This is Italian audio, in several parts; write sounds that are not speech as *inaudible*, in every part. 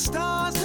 stars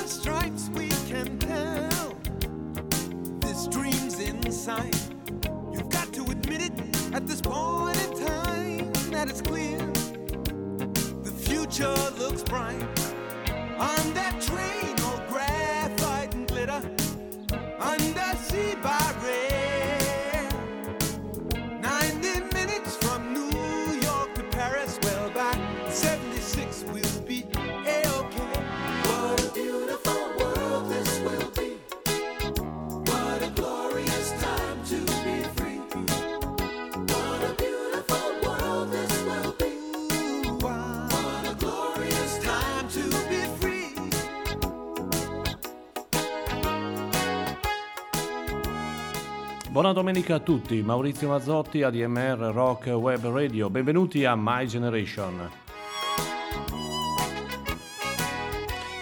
domenica a tutti, Maurizio Mazzotti, ADMR Rock Web Radio, benvenuti a My Generation.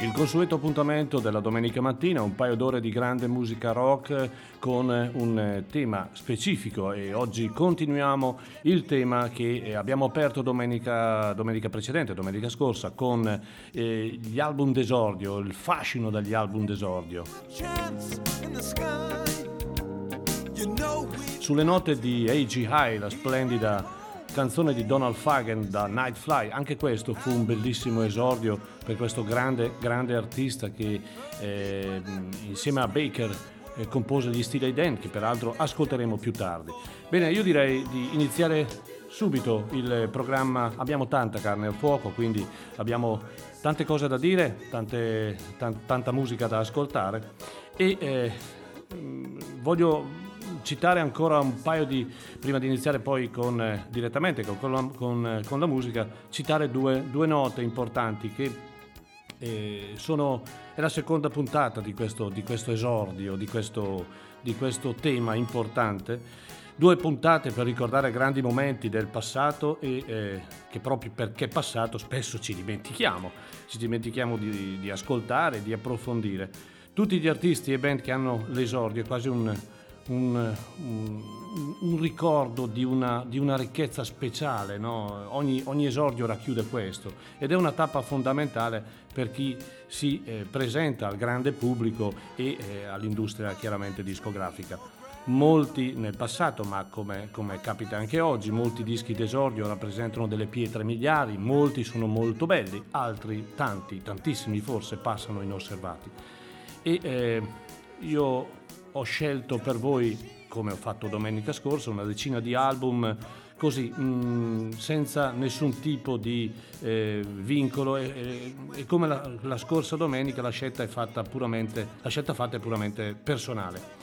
Il consueto appuntamento della domenica mattina, un paio d'ore di grande musica rock con un tema specifico e oggi continuiamo il tema che eh, abbiamo aperto domenica, domenica precedente, domenica scorsa, con eh, gli album d'esordio, il fascino degli album d'esordio. Sulle note di A.G. High, la splendida canzone di Donald Fagen da Nightfly, anche questo fu un bellissimo esordio per questo grande, grande artista che eh, insieme a Baker eh, compose gli Stile Dan, che peraltro ascolteremo più tardi. Bene, io direi di iniziare subito il programma, abbiamo tanta carne al fuoco, quindi abbiamo tante cose da dire, tante- tan- tanta musica da ascoltare e eh, Mm, voglio citare ancora un paio di, prima di iniziare poi con, eh, direttamente con, con eh, con la musica, citare due, due note importanti che eh, sono, è la seconda puntata di questo, di questo esordio, di questo, di questo tema importante. Due puntate per ricordare grandi momenti del passato e eh, che proprio perché passato spesso ci dimentichiamo, ci dimentichiamo di, di ascoltare, di approfondire. Tutti gli artisti e band che hanno l'esordio è quasi un, un- un- un ricordo di una, di una ricchezza speciale, no? ogni, ogni esordio racchiude questo ed è una tappa fondamentale per chi si eh, presenta al grande pubblico e eh, all'industria chiaramente discografica. Molti nel passato, ma come, come capita anche oggi, molti dischi d'esordio rappresentano delle pietre miliari, molti sono molto belli, altri, tanti, tantissimi forse, passano inosservati. E eh, io ho scelto per voi, come ho fatto domenica scorsa, una decina di album così, mh, senza nessun tipo di eh, vincolo e, e- e come la, la scorsa domenica la scelta, è fatta puramente, la scelta fatta è puramente personale.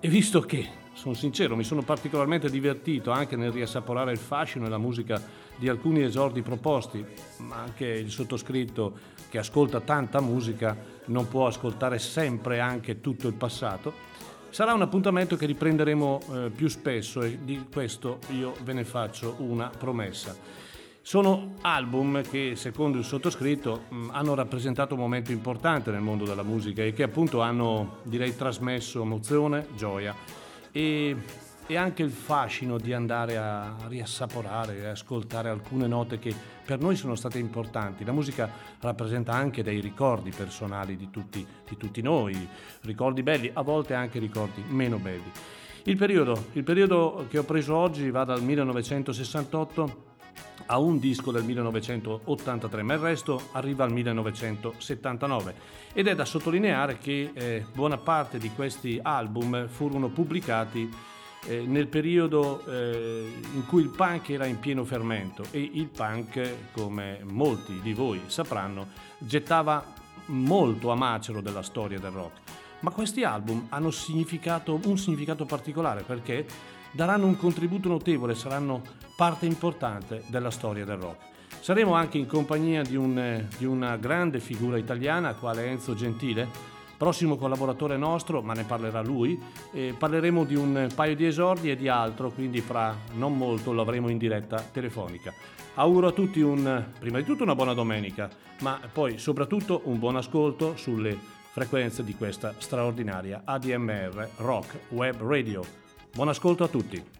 E visto che, sono sincero, mi sono particolarmente divertito anche nel riassaporare il fascino e la musica di alcuni esordi proposti, ma anche il sottoscritto che ascolta tanta musica non può ascoltare sempre anche tutto il passato, sarà un appuntamento che riprenderemo eh, più spesso e di questo io ve ne faccio una promessa. Sono album che, secondo il sottoscritto, mh, hanno rappresentato un momento importante nel mondo della musica e che appunto hanno, direi, trasmesso emozione, gioia e, e anche il fascino di andare a riassaporare e ascoltare alcune note che per noi sono state importanti. La musica rappresenta anche dei ricordi personali di tutti, di tutti noi, ricordi belli, a volte anche ricordi meno belli. Il periodo, il periodo che ho preso oggi va dal 1968 a un disco del 1983, ma il resto arriva al 1979 ed è da sottolineare che eh, buona parte di questi album furono pubblicati eh, nel periodo eh, in cui il punk era in pieno fermento e il punk, come molti di voi sapranno, gettava molto a macero della storia del rock. Ma questi album hanno significato, un significato particolare perché daranno un contributo notevole, saranno parte importante della storia del rock. Saremo anche in compagnia di, un, eh, di una grande figura italiana, quale Enzo Gentile, prossimo collaboratore nostro, ma ne parlerà lui. E parleremo di un paio di esordi e di altro, quindi fra non molto lo avremo in diretta telefonica. Auguro a tutti un, prima di tutto una buona domenica, ma poi soprattutto un buon ascolto sulle frequenze di questa straordinaria ADMR Rock Web Radio. Buon ascolto a tutti.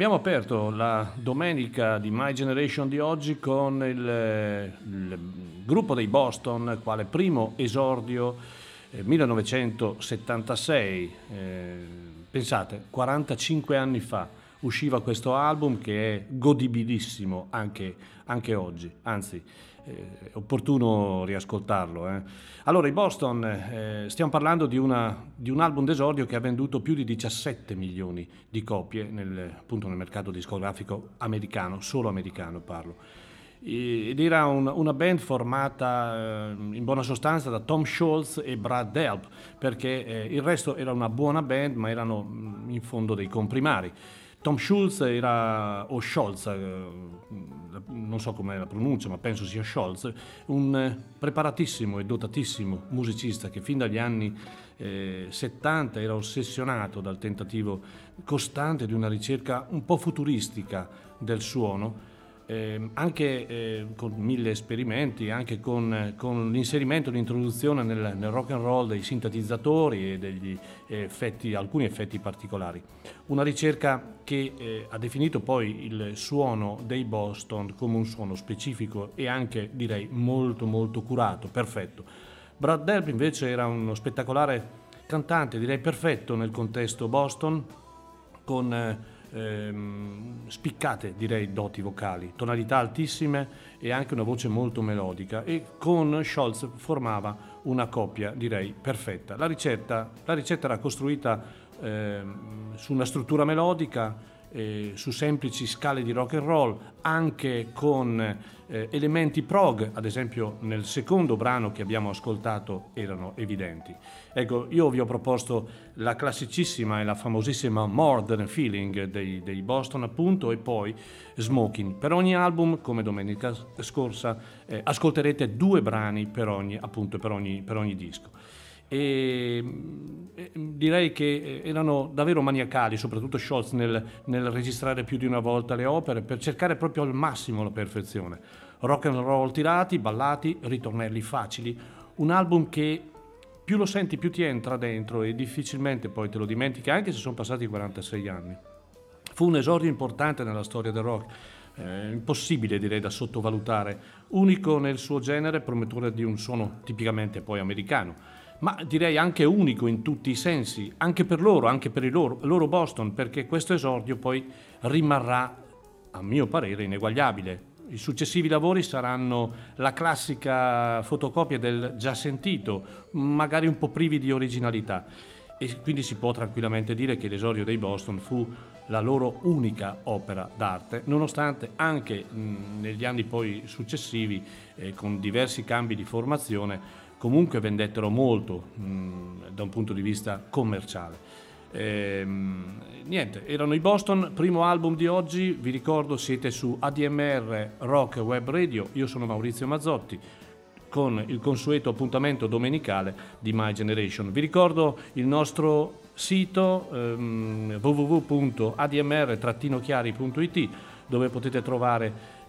Abbiamo aperto la domenica di My Generation di oggi con il, il gruppo dei Boston, quale primo esordio eh, 1976. Eh, pensate, 45 anni fa usciva questo album che è godibilissimo anche, anche oggi, anzi è opportuno riascoltarlo. Eh. Allora, i Boston, eh, stiamo parlando di, una, di, un album d'esordio che ha venduto più di 17 milioni di copie nel, appunto nel mercato discografico americano, solo americano parlo. Ed era un, una band formata eh, in buona sostanza da Tom Scholz e Brad Delp, perché eh, il resto era una buona band, ma erano mm, in fondo dei comprimari. Tom Schulz era, o Scholz, eh, non so com'è la pronuncia, ma penso sia Scholz, un preparatissimo e dotatissimo musicista che fin dagli anni eh, 70 era ossessionato dal tentativo costante di una ricerca un po' futuristica del suono eh, anche eh, con mille esperimenti, anche con, con l'inserimento, l'introduzione nel, nel, rock and roll dei sintetizzatori e degli effetti, alcuni effetti particolari. Una ricerca che eh, ha definito poi il suono dei Boston come un suono specifico e anche direi molto molto curato, perfetto. Brad Delp invece era uno spettacolare cantante, direi perfetto nel contesto Boston, con eh, ehm, spiccate direi doti vocali, tonalità altissime e anche una voce molto melodica e con Scholz formava una coppia direi perfetta. La ricetta, la ricetta era costruita ehm, su una struttura melodica eh, su semplici scale di rock and roll, anche con eh, elementi prog, ad esempio nel secondo brano che abbiamo ascoltato erano evidenti. Ecco, io vi ho proposto la classicissima e la famosissima More Than a Feeling dei, dei Boston appunto e poi Smoking. Per ogni album, come domenica scorsa, eh, ascolterete due brani per ogni, appunto, per ogni, per ogni disco e direi che erano davvero maniacali, soprattutto Scholz, nel, nel, registrare più di una volta le opere per cercare proprio al massimo la perfezione. Rock and roll tirati, ballati, ritornelli facili, un album che più lo senti più ti entra dentro e difficilmente poi te lo dimentichi anche se sono passati 46 anni. Fu un esordio importante nella storia del rock. Eh, impossibile direi da sottovalutare, unico nel suo genere, promettore di un suono tipicamente poi americano ma direi anche unico in tutti i sensi, anche per loro, anche per il loro, loro Boston, perché questo esordio poi rimarrà, a mio parere, ineguagliabile. I successivi lavori saranno la classica fotocopia del già sentito, magari un po' privi di originalità. E quindi si può tranquillamente dire che l'esordio dei Boston fu la loro unica opera d'arte, nonostante anche mh, negli anni poi successivi, eh, con diversi cambi di formazione, comunque vendettero molto mh, da un punto di vista commerciale. Ehm, niente, erano i Boston, primo album di oggi, vi ricordo siete su ADMR Rock Web Radio, io sono Maurizio Mazzotti con il consueto appuntamento domenicale di My Generation. Vi ricordo il nostro sito ehm, www.admr-chiari.it dove potete trovare eh,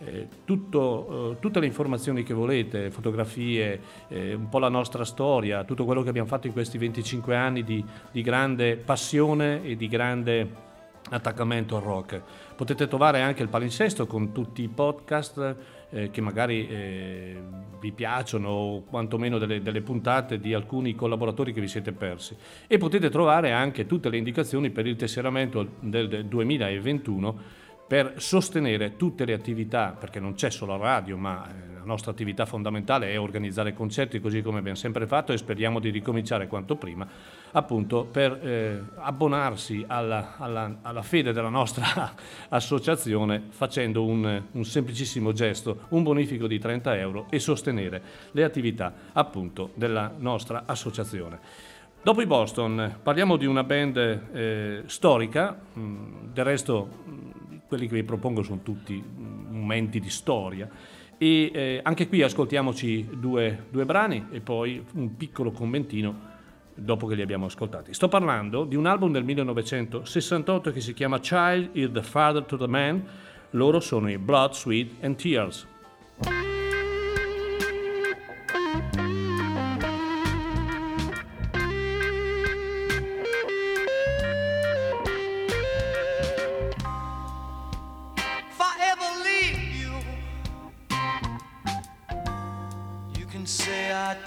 tutto, eh, tutte le informazioni che volete, fotografie, eh, un po' la nostra storia, tutto quello che abbiamo fatto in questi 25 anni di, di grande passione e di grande attaccamento al rock. Potete trovare anche il palinsesto con tutti i podcast eh, che magari eh, vi piacciono o quantomeno delle, delle, puntate di alcuni collaboratori che vi siete persi. E potete trovare anche tutte le indicazioni per il tesseramento del 2021 per sostenere tutte le attività, perché non c'è solo la radio, ma eh, la nostra attività fondamentale è organizzare concerti così come abbiamo sempre fatto e speriamo di ricominciare quanto prima, appunto per eh, abbonarsi alla, alla, alla, fede della nostra *laughs* associazione facendo un, un, semplicissimo gesto, un bonifico di 30 euro e sostenere le attività appunto della nostra associazione. Dopo i Boston parliamo di una band eh, storica, mh, mm, del resto quelli che vi propongo sono tutti momenti di storia. E eh, anche qui ascoltiamoci due, due brani e poi un piccolo commentino dopo che li abbiamo ascoltati. Sto parlando di un album del 1968 che si chiama Child is the Father to the Man. Loro sono i Blood, Sweat and Tears.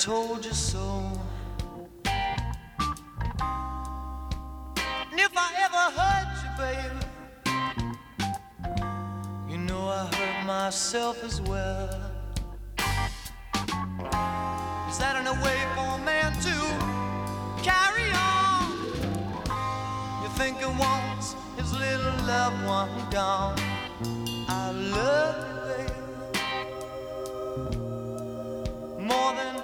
told you so. And if I ever hurt you, baby, you know I hurt myself as well. Is that in a way for a man to carry on? You think he wants his little loved one gone? I love you, baby, more than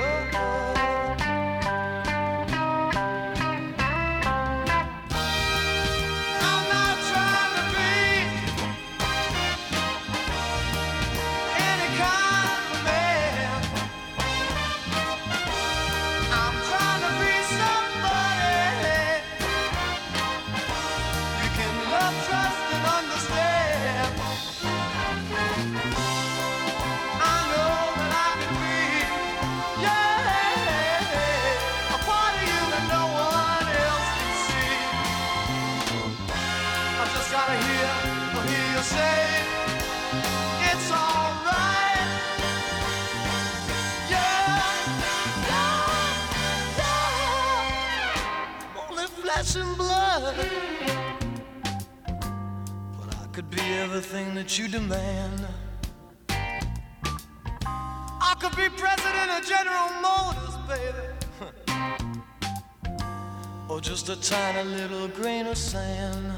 you demand. I could be president of General Motors, baby. *laughs* or just a tiny little grain of sand.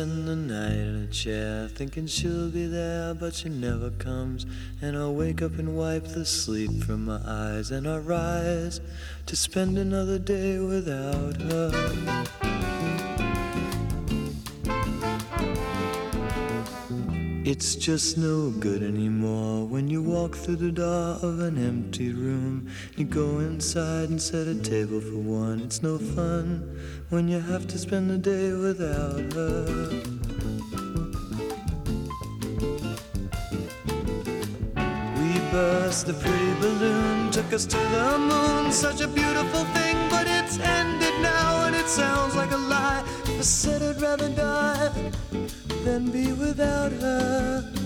Spend the night in a chair thinking she'll be there, but she never comes. And I wake up and wipe the sleep from my eyes, and I rise to spend another day without her. It's just no good anymore walk through the door of an empty room. You go inside and set a table for one. It's no fun when you have to spend the day without her. We burst the pretty balloon, took us to the moon. Such a beautiful thing, but it's ended now, and it sounds like a lie. I said I'd rather die than be without her.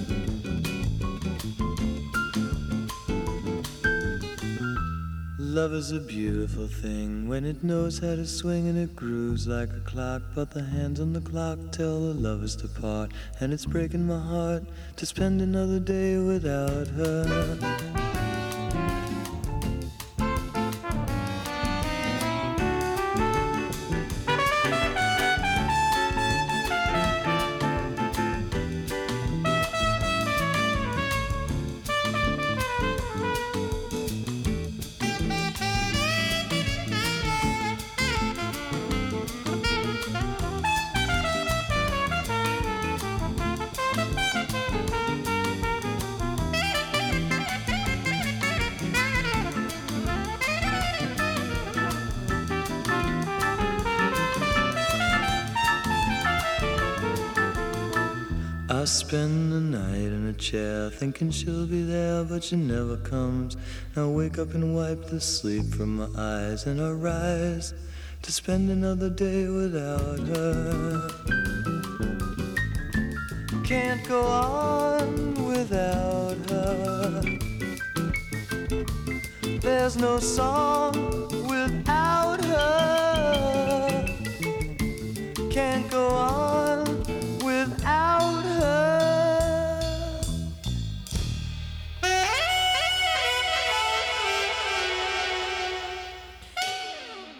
Love is a beautiful thing when it knows how to swing and it grooves like a clock. But the hands on the clock tell the lovers to part, and it's breaking my heart to spend another day without her. Thinking she'll be there, but she never comes. Now wake up and wipe the sleep from my eyes and I rise to spend another day without her. Can't go on without her. There's no song without her. Can't go on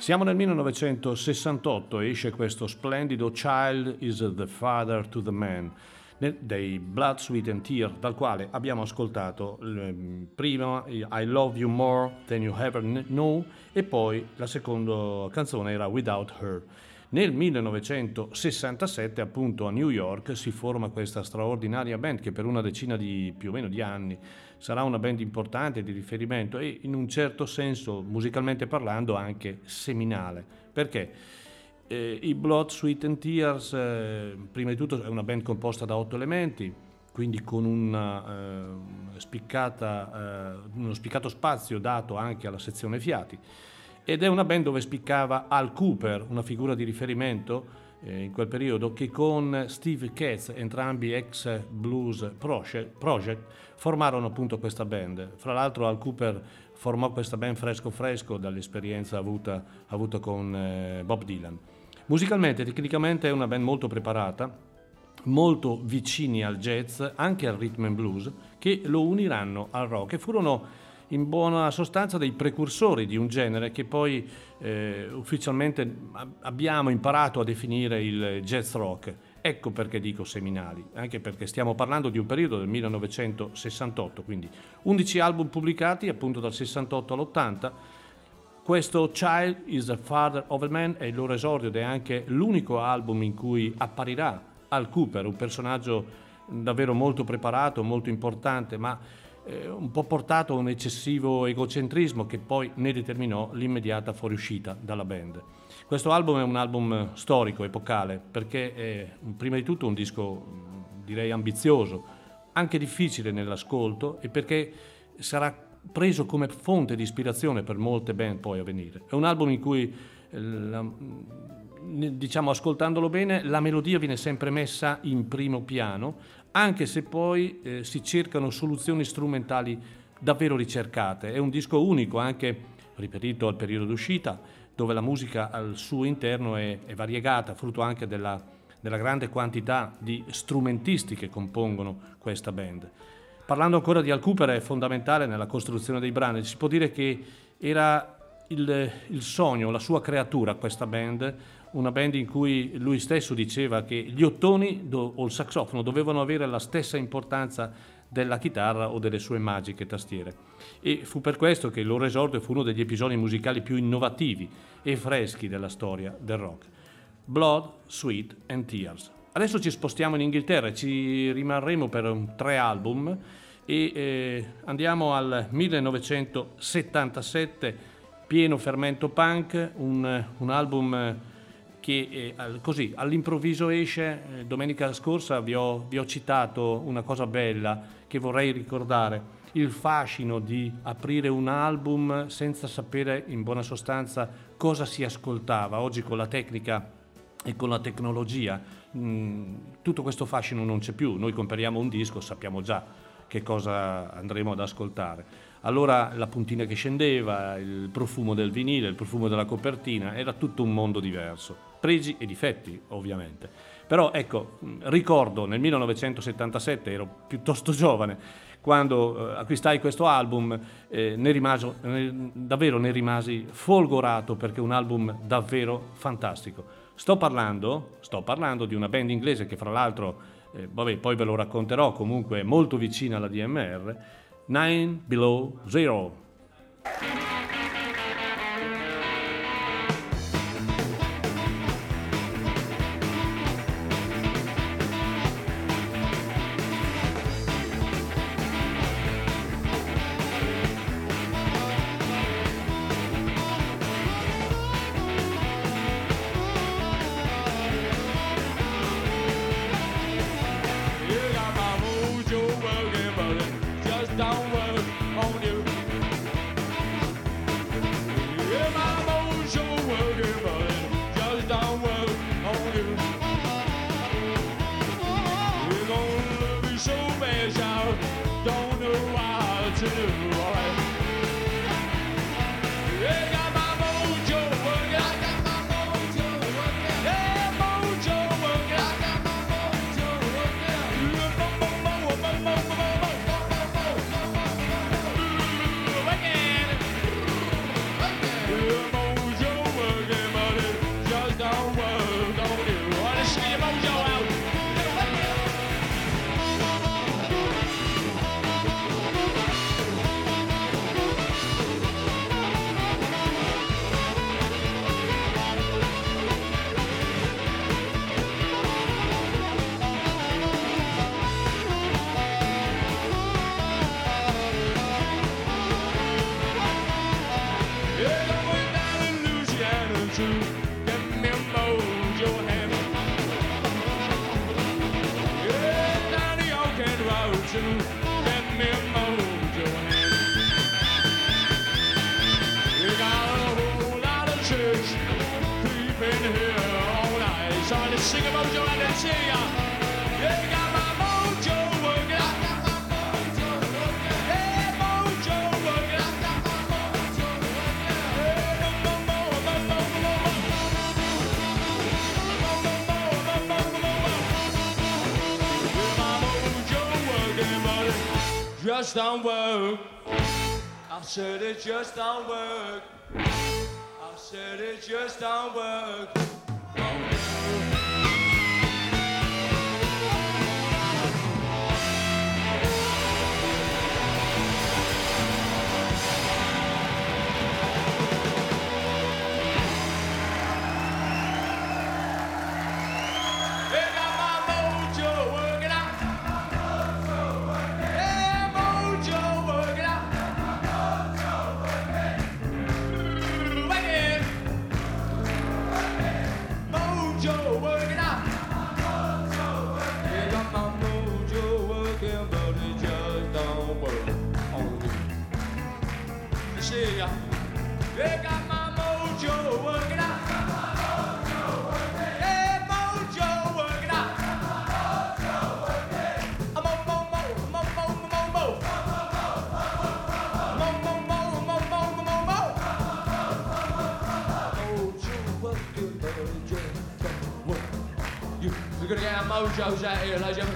Siamo nel 1968 e esce questo splendido Child is the Father to the Man dei Blood, Sweat and Tear, dal quale abbiamo ascoltato ehm, prima I Love You More Than You Ever Know e poi la seconda canzone era Without Her. Nel 1967 appunto a New York si forma questa straordinaria band che per una decina di più o meno di anni sarà una band importante di riferimento e in un certo senso musicalmente parlando anche seminale. Perché? Eh, I Blood, Sweet and Tears, eh, prima di tutto è una band composta da otto elementi, quindi con una, eh, spiccata, eh, uno spiccato spazio dato anche alla sezione fiati. Ed è una band dove spiccava Al Cooper, una figura di riferimento eh, in quel periodo che con Steve Katz, entrambi ex Blues Project, formarono appunto questa band. Fra l'altro Al Cooper formò questa band fresco fresco dall'esperienza avuta, avuta con eh, Bob Dylan. Musicalmente, tecnicamente è una band molto preparata, molto vicini al jazz, anche al rhythm and blues, che lo uniranno al rock e furono in buona sostanza dei precursori di un genere che poi eh, ufficialmente abbiamo imparato a definire il jazz rock. Ecco perché dico seminali, anche perché stiamo parlando di un periodo del 1968, quindi 11 album pubblicati appunto dal 68 all'80. Questo Child is the Father of a Man è il loro esordio ed è anche l'unico album in cui apparirà Al Cooper, un personaggio davvero molto preparato, molto importante, ma eh, un po' portato a un eccessivo egocentrismo che poi ne determinò l'immediata fuoriuscita dalla band. Questo album è un album storico, epocale, perché è prima di tutto un disco direi ambizioso, anche difficile nell'ascolto e perché sarà preso come fonte di ispirazione per molte band poi a venire. È un album in cui eh, la, diciamo ascoltandolo bene, la melodia viene sempre messa in primo piano, anche se poi eh, si cercano soluzioni strumentali davvero ricercate. È un disco unico, anche ripetuto al periodo d'uscita, dove la musica al suo interno è, è variegata, frutto anche della, della grande quantità di strumentisti che compongono questa band. Parlando ancora di Al Cooper, è fondamentale nella costruzione dei brani. Si può dire che era il, il, sogno, la sua creatura, questa band, una band in cui lui stesso diceva che gli ottoni do, o il saxofono dovevano avere la stessa importanza della chitarra o delle sue magiche tastiere. E fu per questo che il loro esordio fu uno degli episodi musicali più innovativi e freschi della storia del rock. Blood, Sweat and Tears. Adesso ci spostiamo in Inghilterra e ci rimarremo per tre album e eh, andiamo al 1977, pieno fermento punk, un, un album che eh, così all'improvviso esce. Eh, domenica scorsa vi ho, vi ho citato una cosa bella che vorrei ricordare il fascino di aprire un album senza sapere in buona sostanza cosa si ascoltava. Oggi con la tecnica e con la tecnologia mm, tutto questo fascino non c'è più. Noi compriamo un disco, sappiamo già che cosa andremo ad ascoltare. Allora la puntina che scendeva, il profumo del vinile, il profumo della copertina, era tutto un mondo diverso. Pregi e difetti, ovviamente. Però ecco, ricordo nel 1977, ero piuttosto *laughs* giovane, quando eh, acquistai questo album, eh, ne rimaso, ne, davvero ne rimasi folgorato perché è un album davvero fantastico. Sto parlando, sto parlando di una band inglese che fra l'altro eh, vabbè, poi ve lo racconterò, comunque molto vicina alla DMR, Nine Below Zero. just don't work. I said it just done work. Mojos out here, ladies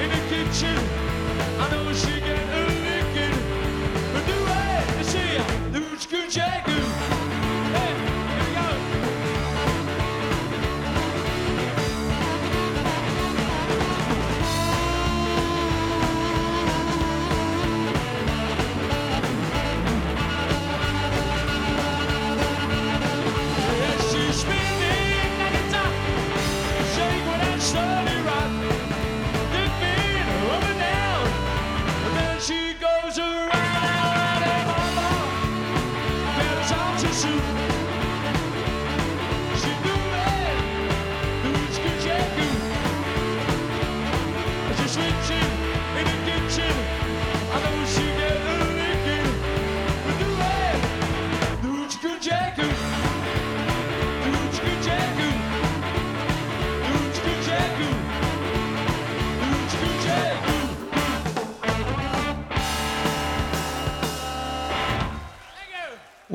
in the kitchen. I know she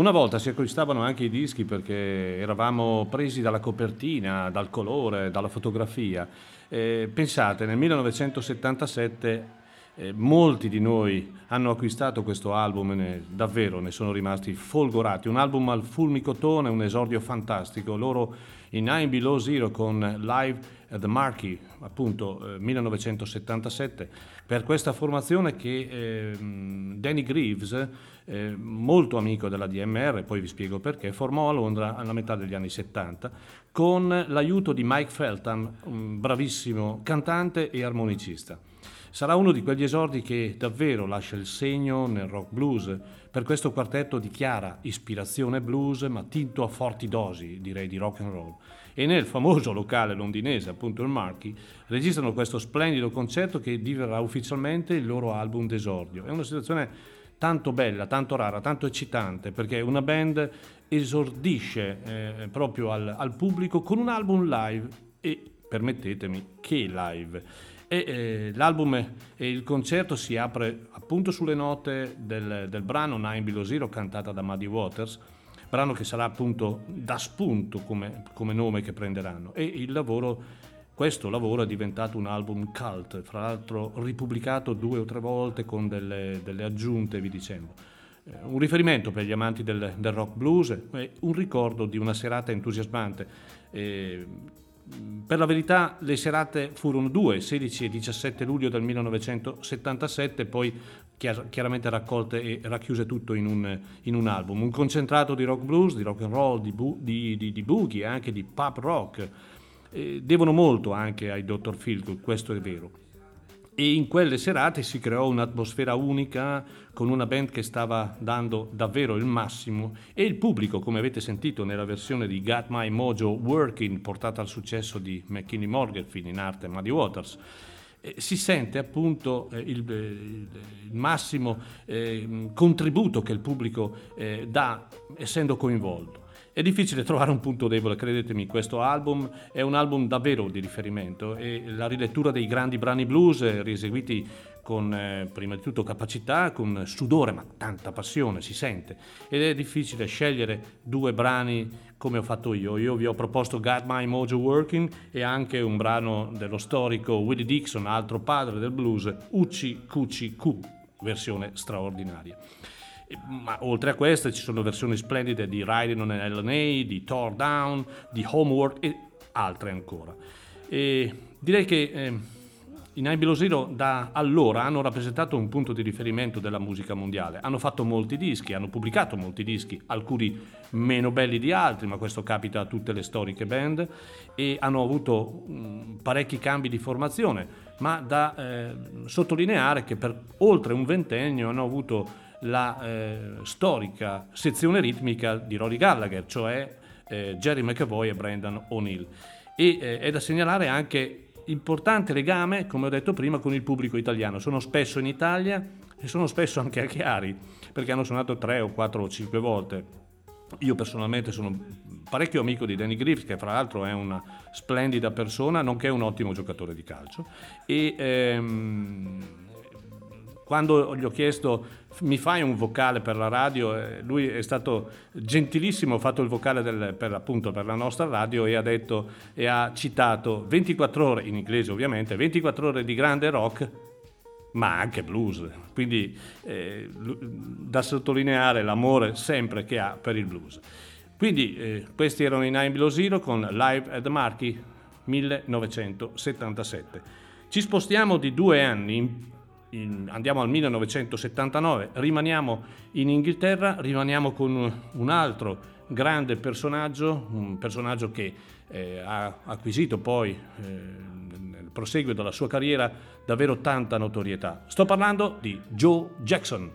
Una volta si acquistavano anche i dischi perché eravamo presi dalla copertina, dal colore, dalla fotografia. Eh, pensate, nel 1977 eh, molti di noi hanno acquistato questo album e ne- davvero ne sono rimasti folgorati. Un album al fulmicotone, un esordio fantastico. Loro in Nine Below Zero con Live at the Marquee, appunto eh, 1977, per questa formazione che ehm, Danny Greaves, eh, molto amico della DMR, poi vi spiego perché, formò a Londra alla metà degli anni 70 con l'aiuto di Mike Feltham, un bravissimo cantante e armonicista. Sarà uno di quegli esordi che davvero lascia il segno nel rock blues. Per questo quartetto di chiara ispirazione blues, ma tinto a forti dosi, direi, di rock and roll. E nel famoso locale londinese, appunto il Marquee, registrano questo splendido concerto che diverrà ufficialmente il loro album d'esordio. È una situazione tanto bella, tanto rara, tanto eccitante, perché una band esordisce eh, proprio al, al pubblico con un album live e, permettetemi, che live. E eh, l'album e il concerto si apre appunto sulle note del, del brano Nine Below Zero cantata da Muddy Waters, brano che sarà appunto da spunto come, come nome che prenderanno e il lavoro questo lavoro è diventato un album cult, fra l'altro ripubblicato due o tre volte con delle, delle aggiunte, vi dicendo. Eh, un riferimento per gli amanti del, del rock blues e un ricordo di una serata entusiasmante. Eh, per la verità le serate furono due, 16 e 17 luglio del 1977, poi chiaramente raccolte e racchiuse tutto in un, in un album. Un concentrato di rock blues, di rock and roll, di, bu- di, di, di boogie, anche di pop rock. Eh, devono molto anche ai Dr. Phil, questo è vero e in quelle serate si creò un'atmosfera unica con una band che stava dando davvero il massimo e il pubblico, come avete sentito nella versione di Got My Mojo Working portata al successo di McKinney Morganfield in arte Muddy Waters, eh, si sente appunto eh, il, il, il, massimo eh, contributo che il pubblico eh, dà essendo coinvolto. È difficile trovare un punto debole, credetemi, questo album è un album davvero di riferimento e la rilettura dei grandi brani blues eh, rieseguiti con eh, prima di tutto capacità, con sudore, ma tanta passione, si sente. Ed è difficile scegliere due brani come ho fatto io. Io vi ho proposto Got My Mojo Working e anche un brano dello storico Willie Dixon, altro padre del blues, Ucci Cucci Cu, versione straordinaria. Ma oltre a queste ci sono versioni splendide di Riding on an LNA, di Tore Down, di Homework e altre ancora. E direi che eh, i Nine Below Zero da allora hanno rappresentato un punto di riferimento della musica mondiale. Hanno fatto molti dischi, hanno pubblicato molti dischi, alcuni meno belli di altri, ma questo capita a tutte le storiche band, e hanno avuto mh, parecchi cambi di formazione, ma da eh, sottolineare che per oltre un ventennio hanno avuto la eh, storica sezione ritmica di Rory Gallagher, cioè eh, Jerry McAvoy e Brendan O'Neill. E eh, è da segnalare anche importante legame, come ho detto prima, con il pubblico italiano. Sono spesso in Italia e sono spesso anche a Chiari, perché hanno suonato tre o quattro o cinque volte. Io personalmente sono parecchio amico di Danny Griffith, che fra l'altro è una splendida persona, nonché un ottimo giocatore di calcio. E ehm, quando gli ho chiesto mi fai un vocale per la radio, lui è stato gentilissimo, ha fatto il vocale del, per, appunto, per la nostra radio e ha detto e ha citato 24 ore, in inglese ovviamente, 24 ore di grande rock, ma anche blues. Quindi eh, da sottolineare l'amore sempre che ha per il blues. Quindi eh, questi erano i Nine Below Zero con Live at the Marquis 1977. Ci spostiamo di due anni in, andiamo al 1979, rimaniamo in Inghilterra, rimaniamo con un altro grande personaggio, un personaggio che eh, ha acquisito poi eh, nel proseguio della sua carriera davvero tanta notorietà. Sto parlando di Joe Jackson.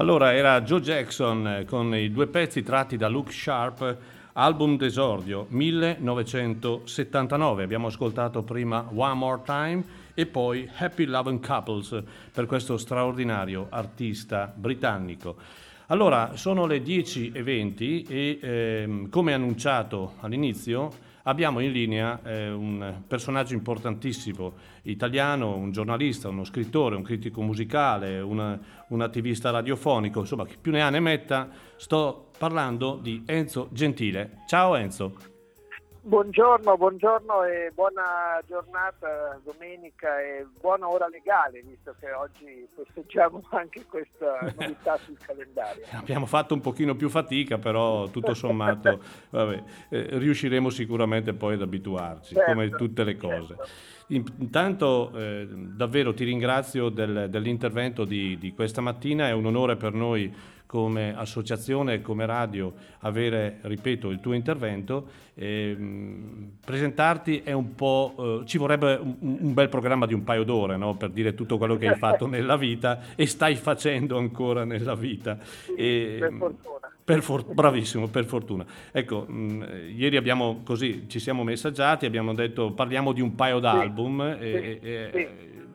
Allora era Joe Jackson eh, con i due pezzi tratti da Luke Sharp, album d'esordio 1979. Abbiamo ascoltato prima One More Time e poi Happy Loving Couples per questo straordinario artista britannico. Allora, sono le 10.20 e ehm, come annunciato all'inizio abbiamo in linea eh, un personaggio importantissimo italiano, un giornalista, uno scrittore, un critico musicale, un, un attivista radiofonico, insomma chi più ne ha ne metta, sto parlando di Enzo Gentile. Ciao Enzo. Buongiorno, buongiorno e buona giornata domenica e buona ora legale, visto che oggi festeggiamo *laughs* anche questa novità sul calendario. *laughs* Abbiamo fatto un pochino più fatica, però tutto sommato vabbè, eh, riusciremo sicuramente poi ad abituarci, Certo, come tutte le cose. certo. In- Intanto eh, davvero ti ringrazio del- dell'intervento di, di questa mattina, è un onore per noi come associazione e come radio avere, ripeto, il tuo intervento. E, mh, presentarti è un po', eh, ci vorrebbe un, un bel programma di un paio d'ore no? per dire tutto quello che hai fatto nella vita e stai facendo ancora nella vita. E, per mh, fortuna. per for- bravissimo, per fortuna. Ecco, mh, ieri abbiamo così, ci siamo messaggiati, abbiamo detto parliamo di un paio d'album e, sì, e- sì.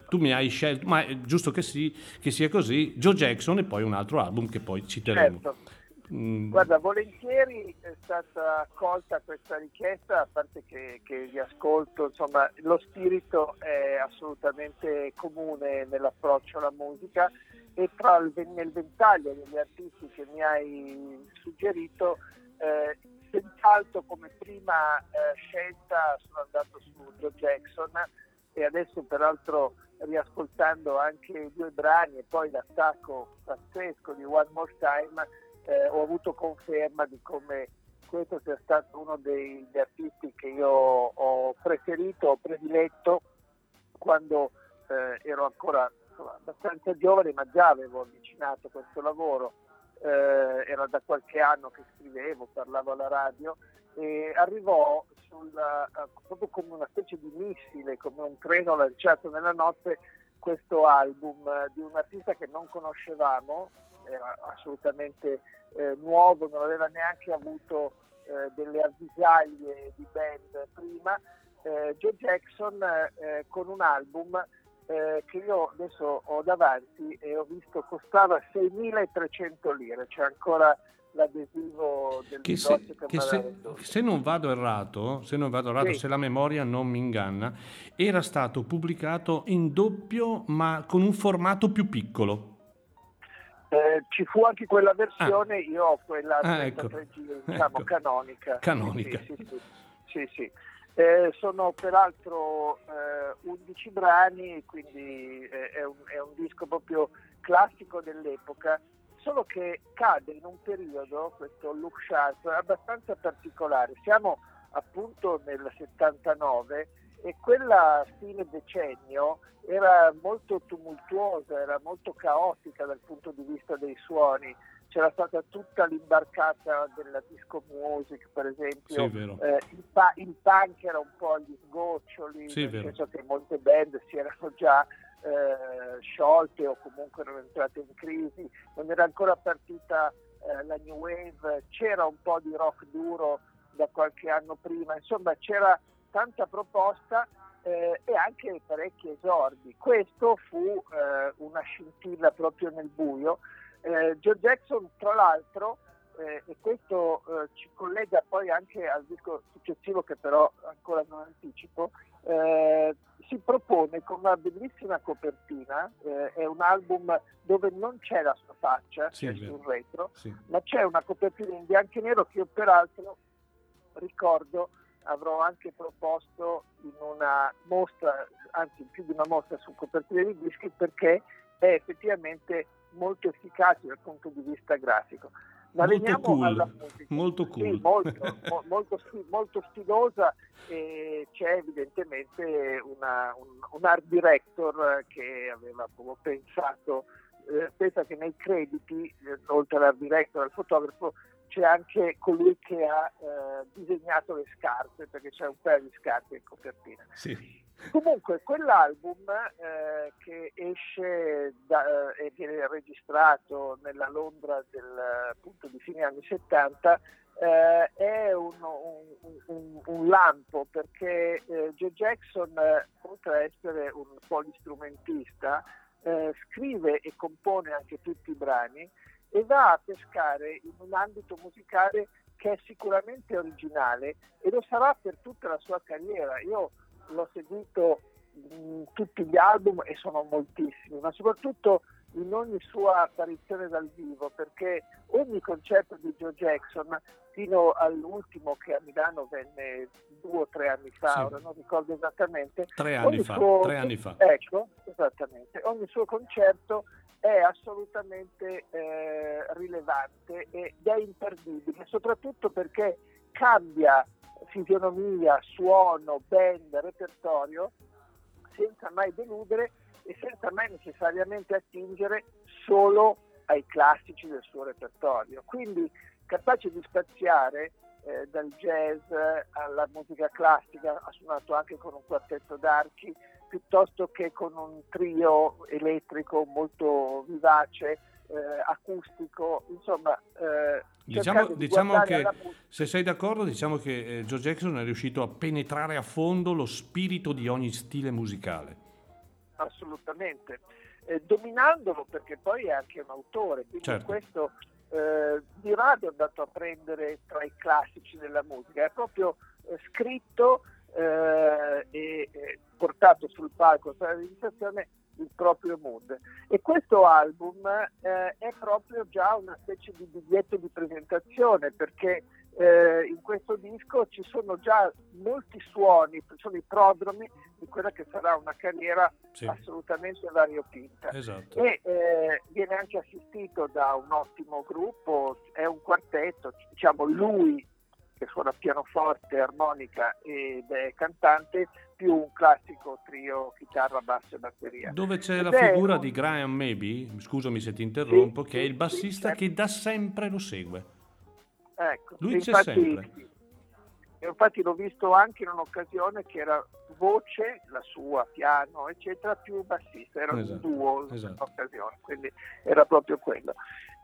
Tu mi hai scelto, ma è giusto che, sì, che sia così, Joe Jackson e poi un altro album che poi citeremo. Certo. Mm, Guarda, volentieri è stata accolta questa richiesta, a parte che, che vi ascolto, insomma, lo spirito è assolutamente comune nell'approccio alla musica e tra il, nel ventaglio degli artisti che mi hai suggerito, eh, senz'altro come prima eh, scelta sono andato su Joe Jackson e adesso peraltro riascoltando anche due brani e poi l'attacco pazzesco di One More Time eh, ho avuto conferma di come questo sia stato uno degli artisti che io ho preferito, ho prediletto quando eh, ero ancora insomma, abbastanza giovane, ma già avevo avvicinato questo lavoro. Eh, era da qualche anno che scrivevo, parlavo alla radio e arrivò sul, eh, proprio come una specie di missile, come un treno lanciato nella notte, questo album eh, di un artista che non conoscevamo, era assolutamente eh, nuovo, non aveva neanche avuto eh, delle avvisaglie di band prima, eh, Joe Jackson eh, con un album che io adesso ho davanti e ho visto costava 6.300 lire, c'è ancora l'adesivo del Che, se, che se- se non vado errato, se non vado errato, Sì. se la memoria non mi inganna, era stato pubblicato in doppio ma con un formato più piccolo. Eh, ci fu anche quella versione, io ho quella Ah, 33 ecco. giri, *laughs* diciamo, Ecco. canonica. Canonica. Sì, sì, sì. Sì, sì. Eh, sono peraltro eh, 11 brani, quindi eh, è, un, è un disco proprio classico dell'epoca, solo che cade in un periodo, questo look sharp, abbastanza particolare. Siamo appunto nel 79 e quella fine decennio era molto tumultuosa, era molto caotica dal punto di vista dei suoni. C'era stata tutta l'imbarcata della disco music, per esempio, Sì, eh, il, pa- il punk era un po' agli sgoccioli, Sì, nel senso che molte band si erano già eh, sciolte o comunque erano entrate in crisi, non era ancora partita eh, la new wave, c'era un po' di rock duro da qualche anno prima, insomma c'era tanta proposta eh, e anche parecchi esordi. Questo fu eh, una scintilla proprio nel buio. Eh, Joe Jackson, tra l'altro, eh, e questo eh, ci collega poi anche al disco successivo che però ancora non anticipo, eh, si propone con una bellissima copertina, eh, è un album dove non c'è la sua faccia, Sì, c'è sul retro, Sì. ma c'è una copertina in bianco e nero che io peraltro ricordo avrò anche proposto in una mostra, anzi in più di una mostra su copertine di dischi perché è effettivamente molto efficace dal punto di vista grafico. Ma Molto cool, molto Sì, cool. molto, *laughs* mo- molto, molto stilosa e c'è evidentemente una- un, un art director che aveva proprio pensato, eh, pensa che nei crediti, eh, oltre all'art director al fotografo, c'è anche colui che ha eh, disegnato le scarpe, perché c'è un paio di scarpe in copertina. Sì. Comunque quell'album eh, che esce da- eh, e viene registrato nella Londra del appunto di fine anni 70 eh, è un, un- un- un lampo perché eh, Joe Jackson oltre a essere un polistrumentista eh, scrive e compone anche tutti i brani e va a pescare in un ambito musicale che è sicuramente originale e lo sarà per tutta la sua carriera. Io l'ho seguito in tutti gli album e sono moltissimi, ma soprattutto in ogni sua apparizione dal vivo, perché ogni concerto di Joe Jackson, fino all'ultimo che a Milano venne due o tre anni fa, Sì. ora non ricordo esattamente, Tre anni fa, suo- tre anni fa. Ecco, esattamente. Ogni suo concerto è assolutamente eh, rilevante ed è imperdibile, soprattutto perché cambia fisionomia, suono, band, repertorio senza mai deludere e senza mai necessariamente attingere solo ai classici del suo repertorio. Quindi capace di spaziare eh, dal jazz alla musica classica, ha suonato anche con un quartetto d'archi, piuttosto che con un trio elettrico molto vivace, eh, acustico, insomma... eh, Diciamo, di diciamo che, alla se sei d'accordo, diciamo che eh, Joe Jackson è riuscito a penetrare a fondo lo spirito di ogni stile musicale. assolutamente, eh, dominandolo perché poi è anche un autore, quindi Certo. questo eh, di rado è andato a prendere tra i classici della musica, è proprio eh, scritto e portato sul palco per la registrazione il proprio mood. E questo album eh, è proprio già una specie di biglietto di presentazione perché eh, in questo disco ci sono già molti suoni, sono i prodromi di quella che sarà una carriera Sì, assolutamente variopinta. esatto. E eh, viene anche assistito da un ottimo gruppo, è un quartetto, diciamo lui che suona pianoforte, armonica ed è cantante, più un classico trio chitarra, basso e batteria. Dove c'è Ed la figura un- di Graham Maybe, scusami se ti interrompo, Sì, che è il bassista sì, che da sempre lo segue. Ecco, Lui c'è infatti, sempre. infatti l'ho visto anche in un'occasione che era voce, la sua, piano, eccetera, più bassista, era Esatto, un duo in esatto. un'occasione, quindi era proprio quello.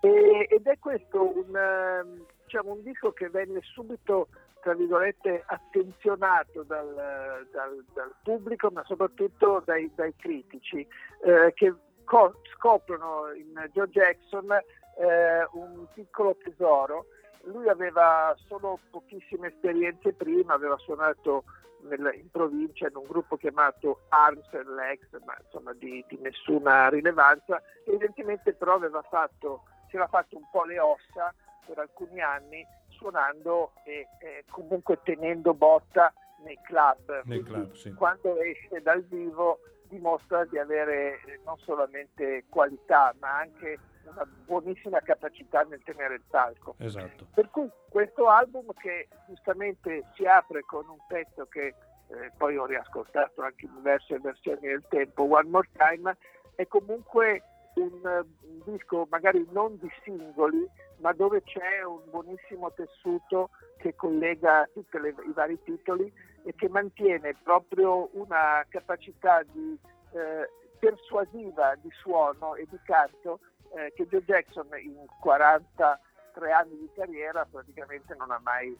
E- ed è questo un, diciamo, un disco che venne subito, tra virgolette, attenzionato dal, dal- dal pubblico, ma soprattutto dai, dai critici, eh, che co- scoprono in Joe Jackson eh, un piccolo tesoro. Lui aveva solo pochissime esperienze prima, aveva suonato nel- in provincia in un gruppo chiamato Arms and Legs, ma insomma di, di nessuna rilevanza. Evidentemente però aveva fatto, si era fatto un po' le ossa per alcuni anni suonando e eh, comunque tenendo botta nei club. Nei club, sì. Quando esce dal vivo dimostra di avere eh, non solamente qualità ma anche una buonissima capacità nel tenere il palco. Esatto. Per cui questo album che giustamente si apre con un pezzo che eh, poi ho riascoltato anche in diverse versioni del tempo, One More Time, è comunque un, un disco magari non di singoli, ma dove c'è un buonissimo tessuto che collega tutti i vari titoli e che mantiene proprio una capacità di, eh, persuasiva di suono e di canto eh, che Joe Jackson in 43 anni di carriera praticamente non ha mai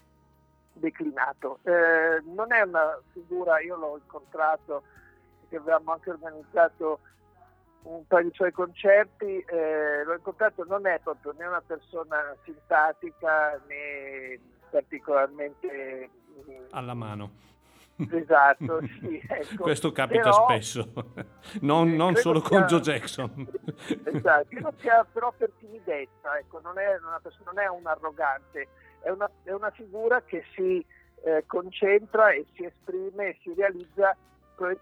declinato. Eh, non è una figura, io l'ho incontrato, che avevamo anche organizzato un paio di suoi concerti, eh, l'ho incontrato, non è proprio né una persona simpatica né particolarmente mm, Alla mano. esatto, *laughs* sì, ecco. Questo capita Però- spesso, non, Sì, non solo con Joe Jackson. *laughs* esatto, credo sia però per timidezza, ecco, non è una persona, non è un arrogante, è una, è una figura che si eh, concentra e si esprime e si realizza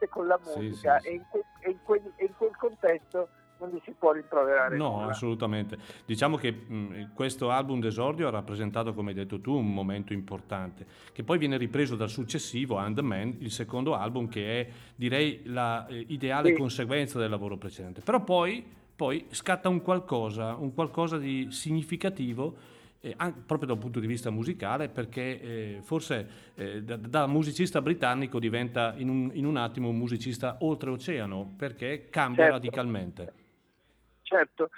con la Sì, musica sì, sì. E, in que- e in quel, e in quel contesto non gli si può rimproverare No, nulla. assolutamente. Diciamo che mh, questo album d'esordio ha rappresentato, come hai detto tu, un momento importante, che poi viene ripreso dal successivo, And the Man, il secondo album, che è, direi, la eh, ideale Sì. conseguenza del lavoro precedente. Però poi, poi scatta un qualcosa, un qualcosa di significativo, eh, an- proprio da un punto di vista musicale, perché eh, forse eh, da, da musicista britannico diventa in un, in un attimo un musicista oltreoceano, perché cambia Certo. radicalmente. Certo,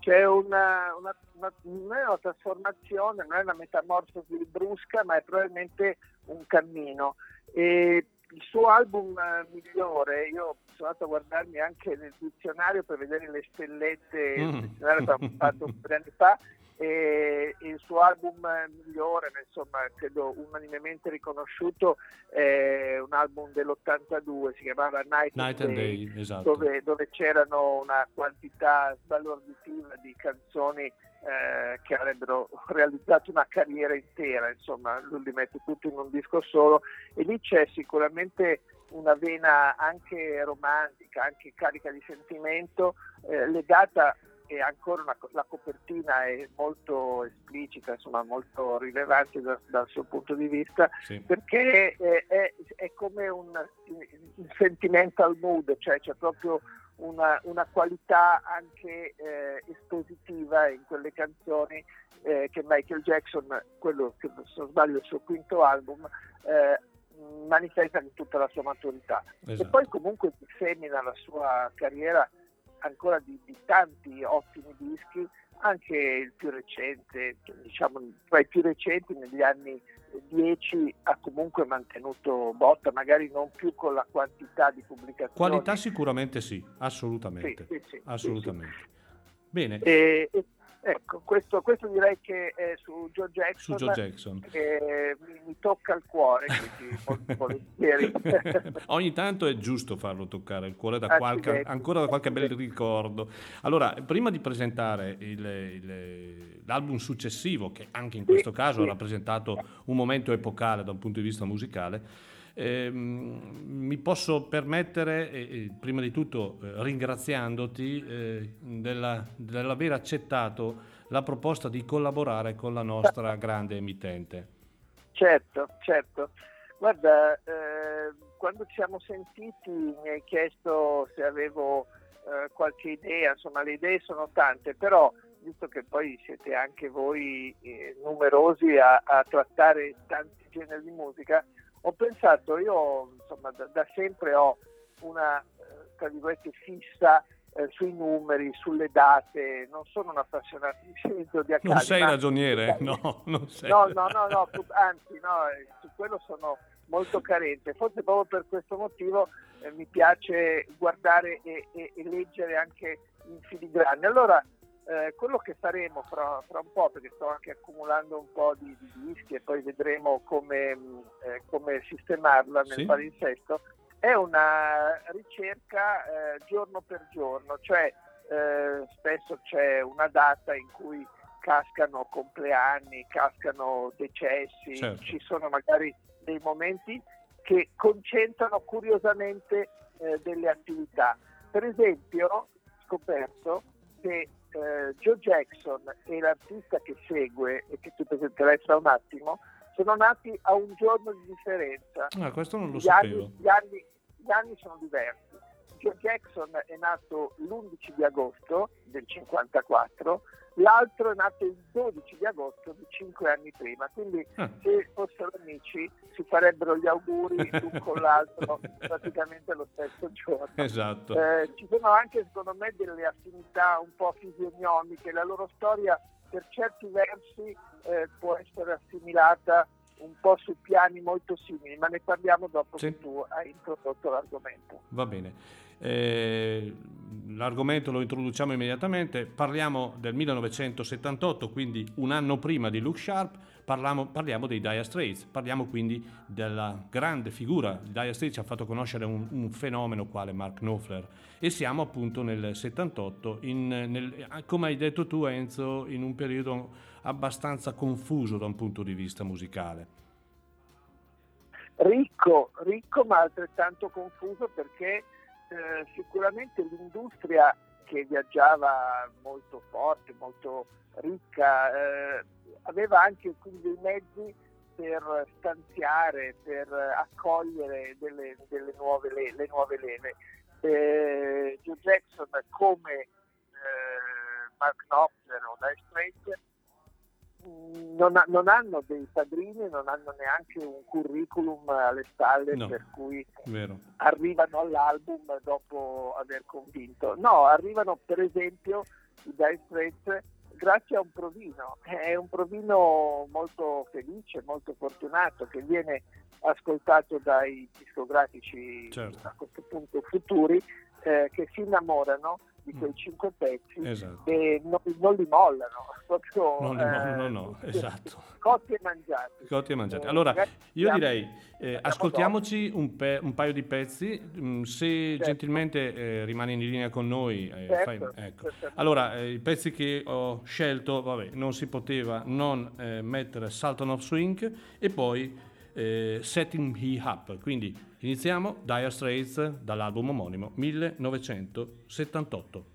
c'è una, una- una- non è una trasformazione, non è una metamorfosi brusca, ma è probabilmente un cammino. E il suo album eh, migliore, io sono andato a guardarmi anche nel dizionario per vedere le stellette, Mm. il dizionario che avevo *laughs* fatto un po' di anni fa, e il suo album eh, migliore, ma insomma credo unanimemente riconosciuto, è un album dell'82, si chiamava Night, Night and Day, esatto. dove, dove c'erano una quantità sbalorditiva di canzoni eh, che avrebbero realizzato una carriera intera, insomma, lui li mette tutto in un disco solo e lì c'è sicuramente una vena anche romantica, anche carica di sentimento, eh, legata e ancora una la copertina è molto esplicita, insomma molto rilevante da- dal suo punto di vista, Sì. perché è, è- è come un, un sentimental mood, cioè c'è proprio una, una qualità anche eh, espositiva in quelle canzoni eh, che Michael Jackson, quello che se non sbaglio è il suo quinto album, eh, manifesta in tutta la sua maturità. E Esatto. poi comunque semina la sua carriera ancora di, di tanti ottimi dischi, anche il più recente, diciamo tra i più recenti negli anni 10 ha comunque mantenuto botta, magari non più con la quantità di pubblicazioni. Qualità sicuramente sì, assolutamente. sì, sì, sì, assolutamente. Bene. E- e- ecco, questo, questo direi che è su Joe su Jackson. Joe Jackson. che mi, mi tocca il cuore, quindi *laughs* volentieri. *laughs* Ogni tanto è giusto farlo toccare il cuore da Accidenti. qualche, ancora da qualche bel ricordo. Allora, prima di presentare il- il- l'album successivo, che anche in questo caso ha rappresentato un momento epocale da un punto di vista musicale, ehm, mi posso permettere, eh, prima di tutto eh, ringraziandoti eh, della- dell'aver accettato la proposta di collaborare con la nostra *laughs* grande emittente. Certo, certo. Guarda, eh, quando ci siamo sentiti mi hai chiesto se avevo qualche idea, insomma le idee sono tante, però visto che poi siete anche voi eh, numerosi a, a, trattare tanti generi di musica, ho pensato, io insomma da, da sempre ho una, eh, tra virgolette, fissa eh, sui numeri, sulle date, non sono un appassionato di zodiacali. Non sei ma- ragioniere? No, non sei. No, no, no, no, anzi, no, eh, su quello sono molto carente. Forse proprio per questo motivo eh, mi piace guardare e, e, e, leggere anche in filigrane. Allora, eh, quello che faremo fra, fra, un po', perché sto anche accumulando un po' di, di dischi e poi vedremo come, mh, eh, come sistemarla nel Sì. palinsesto, è una ricerca eh, giorno per giorno, cioè eh, spesso c'è una data in cui cascano compleanni, cascano decessi, Certo. ci sono magari dei momenti che concentrano curiosamente eh, delle attività. Per esempio, ho scoperto che eh, Joe Jackson e l'artista che segue e che ti presenterai fra un attimo sono nati a un giorno di differenza. Ah, questo non lo Gli anni, sapevo. gli anni- gli anni sono diversi. Joe Jackson è nato l'11 di agosto del 54, l'altro è nato il 12 di agosto di 5 anni prima, quindi Ah. se fossero amici si farebbero gli auguri l'un con l'altro *laughs* praticamente lo stesso giorno. Esatto. Eh, ci sono anche secondo me delle affinità un po' fisionomiche, la loro storia per certi versi eh, può essere assimilata un po' su piani molto simili, ma ne parliamo dopo Sì. che tu hai introdotto l'argomento. Va bene. Eh, l'argomento lo introduciamo immediatamente. Parliamo del 1978, quindi un anno prima di Luke Sharp. Parliamo, parliamo dei Dire Straits, parliamo quindi della grande figura. I Dire Straits ci ha fatto conoscere un, un fenomeno quale Mark Knopfler e siamo appunto nel 78, in- nel- come hai detto tu Enzo, in un periodo abbastanza confuso da un punto di vista musicale. Ricco, ricco ma altrettanto confuso perché eh, sicuramente l'industria che viaggiava molto forte, molto ricca, eh, aveva anche quindi dei mezzi per stanziare, per accogliere delle, delle nuove, le, le nuove leve. Eh, Joe Jackson come eh, Mark Knopfler o Dire Straits mh, non, ha- non hanno dei padrini, non hanno neanche un curriculum alle spalle No. per cui Vero? arrivano all'album dopo aver convinto. No, arrivano per esempio i Dire Straits grazie a un provino. È un provino molto felice, molto fortunato che viene ascoltato dai discografici Certo. a questo punto futuri eh, che si innamorano di quei cinque pezzi Esatto. e non, non li mollano, *laughs* proprio Non li mollano, eh, no, no, esatto. cotti e mangiati. Cotti e mangiati. Eh, Allora, io direi, eh, ascoltiamoci un, pe- un paio di pezzi, mm, se Certo. gentilmente eh, rimani in linea con noi. eh, Certo, fai- ecco. certamente. Allora, eh, i pezzi che ho scelto, vabbè, non si poteva non mettere Sultan of Swing e poi eh, Setting Me Up. Quindi iniziamo Dire Straits dall'album omonimo 1978.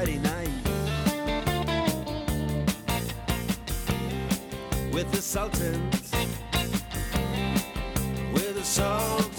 Friday night. With the Sultans. With the Sultans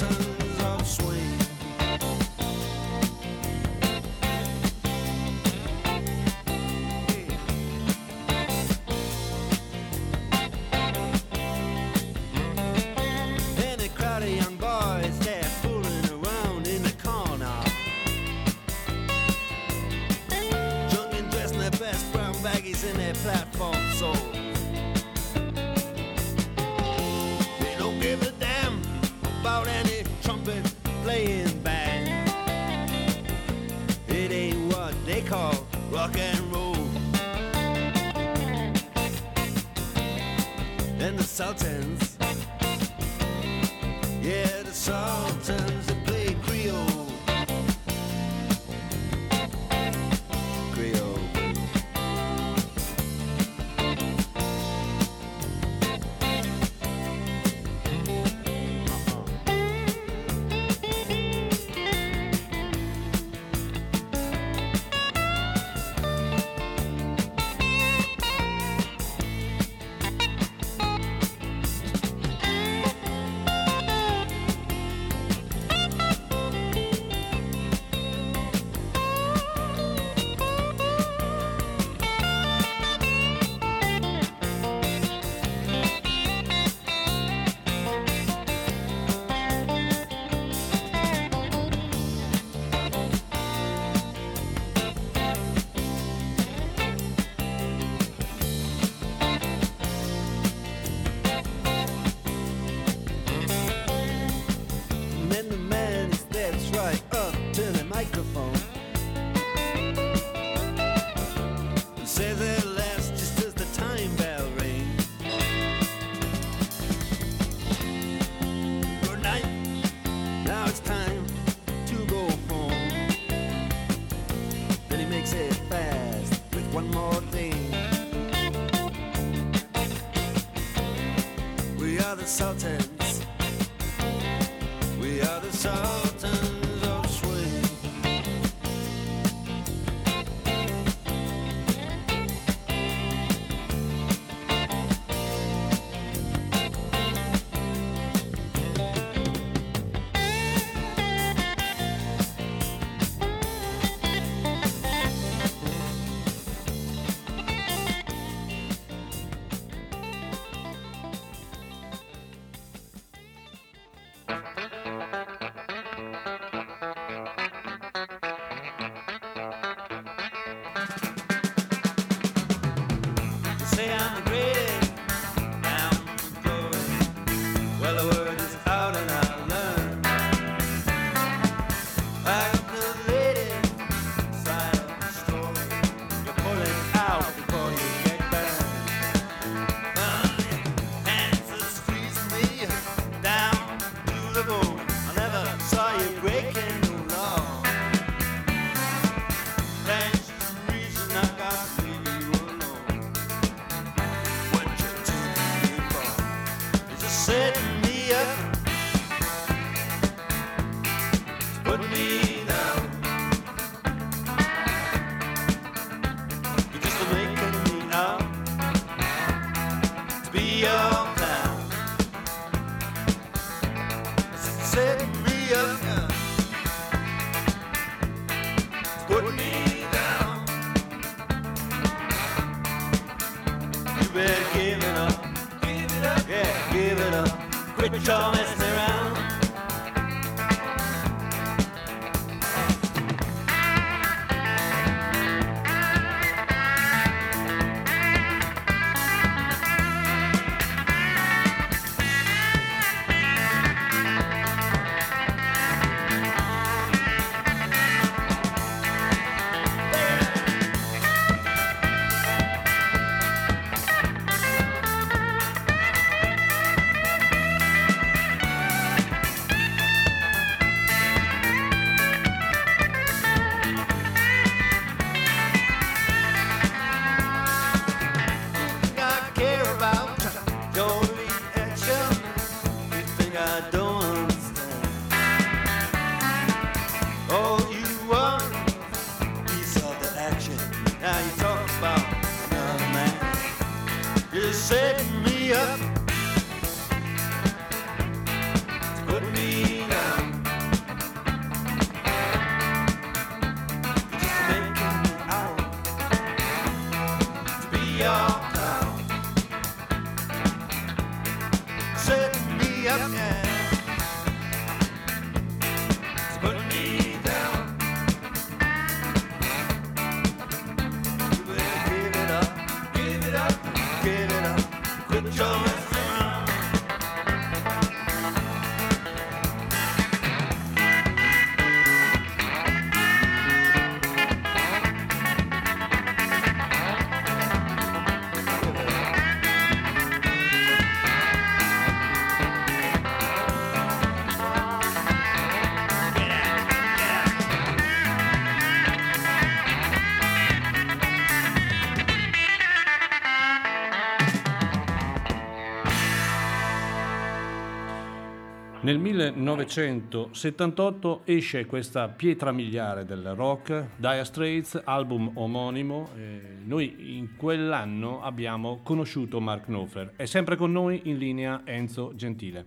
Nel 1978 esce questa pietra miliare del rock, Dire Straits, album omonimo. Eh, noi in quell'anno abbiamo conosciuto Mark Knopfler. È sempre con noi in linea Enzo Gentile.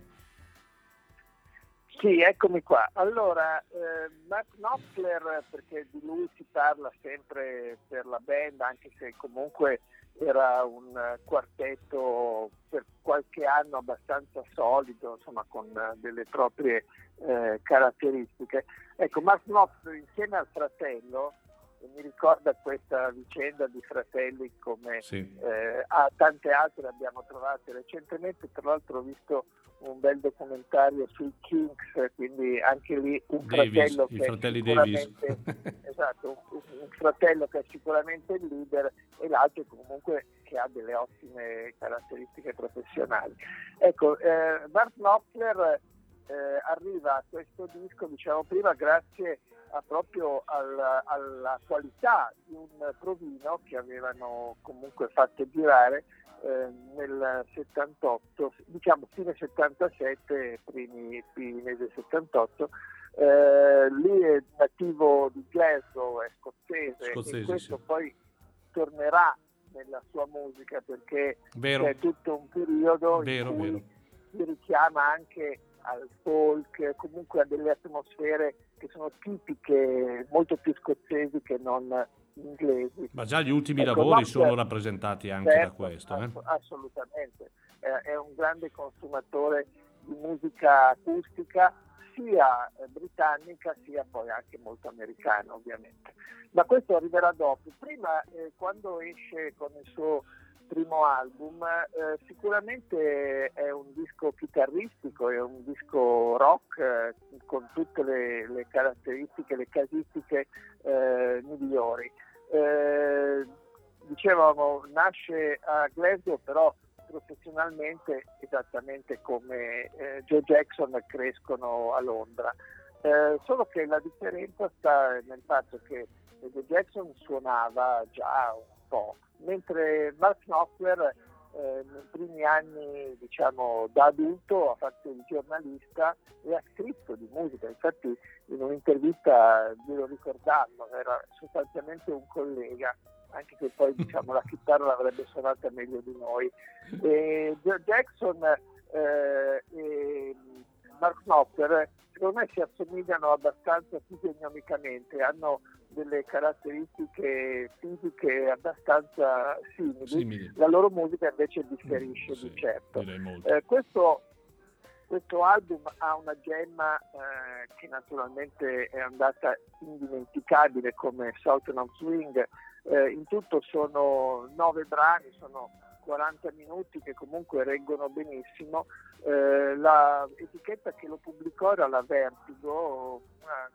Sì, eccomi qua. Allora, eh, Mark Knopfler, perché di lui si parla sempre per la band, anche se comunque era un quartetto per qualche anno abbastanza solido, insomma con eh, delle proprie eh, caratteristiche. Ecco, Mark Knopfler insieme al fratello, mi ricorda questa vicenda di fratelli come Sì. eh, a tante altre abbiamo trovate recentemente, tra l'altro ho visto un bel documentario sui Kings, quindi anche lì un Davis, fratello i che Davis. sicuramente *laughs* esatto, un, un fratello che è sicuramente il leader e l'altro comunque che ha delle ottime caratteristiche professionali. Ecco, eh, Bart Knopfler eh, arriva a questo disco, diciamo prima, grazie a proprio al- alla qualità di un provino che avevano comunque fatto girare eh, nel 78, diciamo fine 77, primi, primi mesi del 78. Eh, lui è nativo di Glasgow, è scozzese, Scozzese, e questo sì. poi tornerà nella sua musica perché Vero. c'è tutto un periodo Vero, in cui vero. si richiama anche al folk, comunque a delle atmosfere che sono tipiche, molto più scozzesi che non inglesi. Ma già gli ultimi Ecco, lavori sono rappresentati anche da Certo, questo. eh. ass- assolutamente, è, è un grande consumatore di musica acustica sia eh, britannica sia poi anche molto americana ovviamente. Ma questo arriverà dopo. Prima eh, quando esce con il suo primo album eh, sicuramente è un disco chitarristico, è un disco rock eh, con tutte le, le caratteristiche, le casistiche eh, migliori. Eh, dicevamo, nasce a Glasgow, però professionalmente esattamente come eh, Joe Jackson crescono a Londra. Eh, solo che la differenza sta nel fatto che Joe Jackson suonava già un po', mentre Mark Knopfler eh, nei primi anni diciamo da adulto ha fatto il giornalista e ha scritto di musica, infatti in un'intervista ve lo ricordando, era sostanzialmente un collega, anche che poi *laughs* diciamo, la chitarra l'avrebbe suonata meglio di noi. E Joe Jackson eh, e Mark Knopfler secondo me si assomigliano abbastanza fisionomicamente, hanno delle caratteristiche fisiche abbastanza simili. Simili. La loro musica invece differisce Sì, di certo. Eh, questo, questo album ha una gemma eh, che naturalmente è andata indimenticabile come Southern of Swing. Eh, in tutto sono nove brani, sono 40 minuti che comunque reggono benissimo. Eh, la etichetta che lo pubblicò era la Vertigo, una,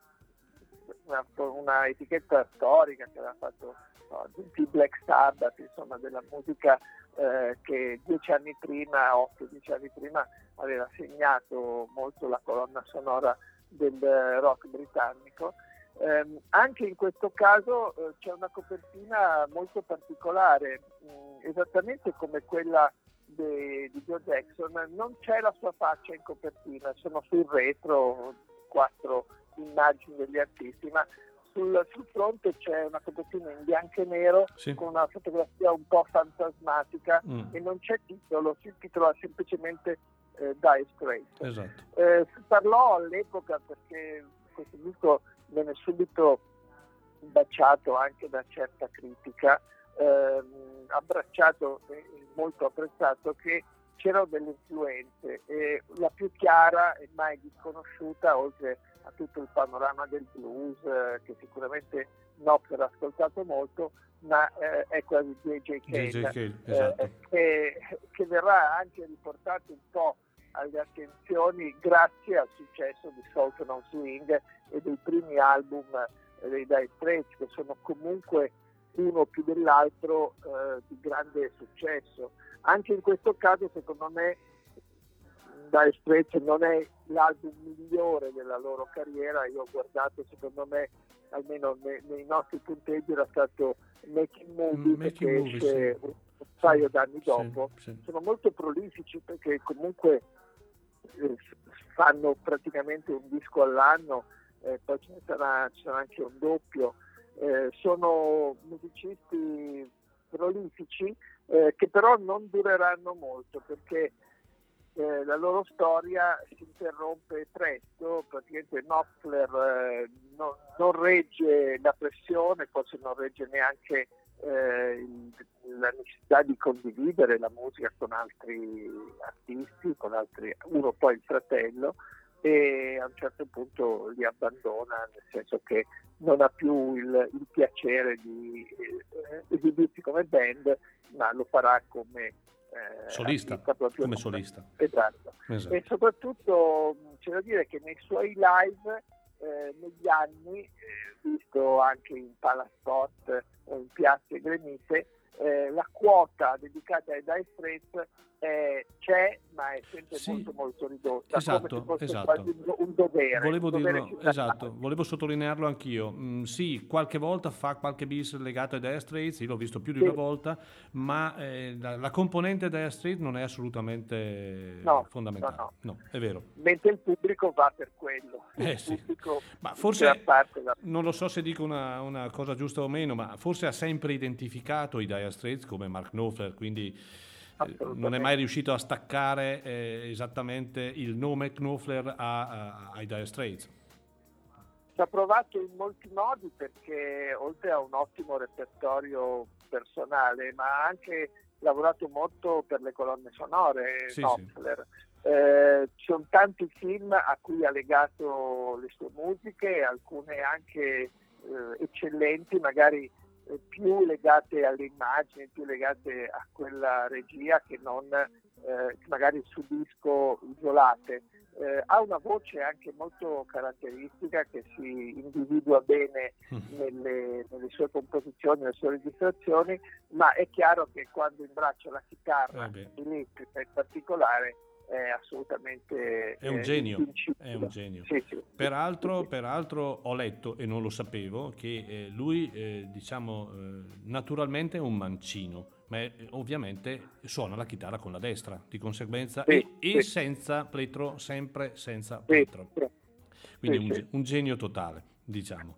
una, una etichetta storica che aveva fatto no, Black Sabbath, insomma della musica eh, che dieci anni prima, otto, dieci anni prima aveva segnato molto la colonna sonora del eh, rock britannico. Ehm, anche in questo caso eh, c'è una copertina molto particolare, mh, esattamente come quella de- di Joe Jackson, non c'è la sua faccia in copertina, sono sul retro quattro immagini degli artisti, ma sul, sul fronte c'è una copertina in bianco e nero Sì. con una fotografia un po' fantasmatica Mm. e non c'è titolo, si intitola semplicemente eh, Dire Straits. Esatto. Eh, si parlò all'epoca perché questo disco venne subito baciato anche da certa critica, ehm, abbracciato e molto apprezzato che c'erano delle influenze e la più chiara e mai disconosciuta, oltre a tutto il panorama del blues, eh, che sicuramente Knopfler ha ascoltato molto, ma eh, è quella di J.J. Cale, eh, esatto. che, che verrà anche riportato un po' alle attenzioni grazie al successo di Salt on Swing e dei primi album eh, dei Dire Straits che sono comunque uno più dell'altro eh, di grande successo. Anche in questo caso secondo me Dire Straits non è l'album migliore della loro carriera, io ho guardato secondo me almeno nei, nei nostri punteggi era stato Making Movie Mm, Making che Movie, esce sì. un, paio d'anni Sì, dopo sì. sono molto prolifici perché comunque eh, fanno praticamente un disco all'anno, eh, poi ce ne sarà, ci sarà anche un doppio. Eh, sono musicisti prolifici eh, che però non dureranno molto perché eh, la loro storia si interrompe presto, praticamente Knopfler eh, non, non regge la pressione, forse non regge neanche eh, la necessità di condividere la musica con altri artisti, con altri, uno poi il fratello, e a un certo punto li abbandona, nel senso che non ha più il, il piacere di eh, esibirsi come band, ma lo farà come Solista, artista proprio come solista. Esatto. Esatto. E soprattutto c'è da dire che nei suoi live eh, negli anni, eh, visto anche in Palasport o in piazze gremite, eh, la quota dedicata ai Dire Straits eh, c'è, ma è sempre Sì. molto molto ridotta, Esatto, esatto. un, dovere. Volevo un dovere dirlo, esatto, volevo sottolinearlo anch'io. Mm, sì, qualche volta fa qualche bis legato ai Dire Straits, io l'ho visto più di Sì. una volta, ma eh, la, la componente Dire Straits non è assolutamente No, fondamentale. no, No, è vero. Mentre il pubblico va per quello. Eh sì. Ma forse, va- non lo so se dico una, una cosa giusta o meno, ma forse ha sempre identificato i Dire Straits come Mark Knopfler, quindi non è mai riuscito a staccare eh, esattamente il nome Knopfler a- a- ai Dire Straits. Ci ha provato in molti modi perché oltre a un ottimo repertorio personale, ma ha anche lavorato molto per le colonne sonore, Sì, Knopfler. Eh, ci sono tanti film a cui ha legato le sue musiche, alcune anche eh, eccellenti, magari più legate alle immagini, più legate a quella regia che non eh, magari su disco isolate. Eh, ha una voce anche molto caratteristica che si individua bene nelle, nelle sue composizioni, nelle sue registrazioni, ma è chiaro che quando imbraccia la chitarra, Eh elettrica in particolare, è assolutamente È un eh, genio, è un genio. Sì, sì. Peraltro, peraltro ho letto e non lo sapevo che eh, lui, eh, diciamo, naturalmente è un mancino, ma è- ovviamente suona la chitarra con la destra, di conseguenza, Sì, e, e senza plettro, sempre senza sì. Quindi un, un genio totale, diciamo.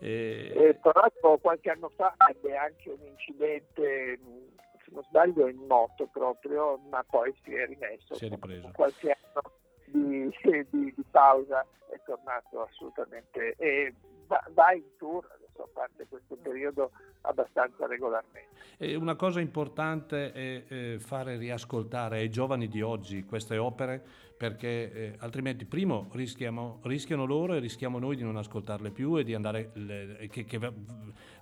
Eh, tra l'altro qualche anno fa ebbe anche un incidente, mh, se non sbaglio in moto proprio, ma poi si è rimesso. Si è ripreso. Qualche anno di, *laughs* di- di pausa è tornato assolutamente e va, va in tour, adesso a parte questo periodo, abbastanza regolarmente. E una cosa importante è eh, fare riascoltare ai giovani di oggi queste opere perché eh, altrimenti primo rischiamo, rischiano loro e rischiamo noi di non ascoltarle più e di andare le- che, che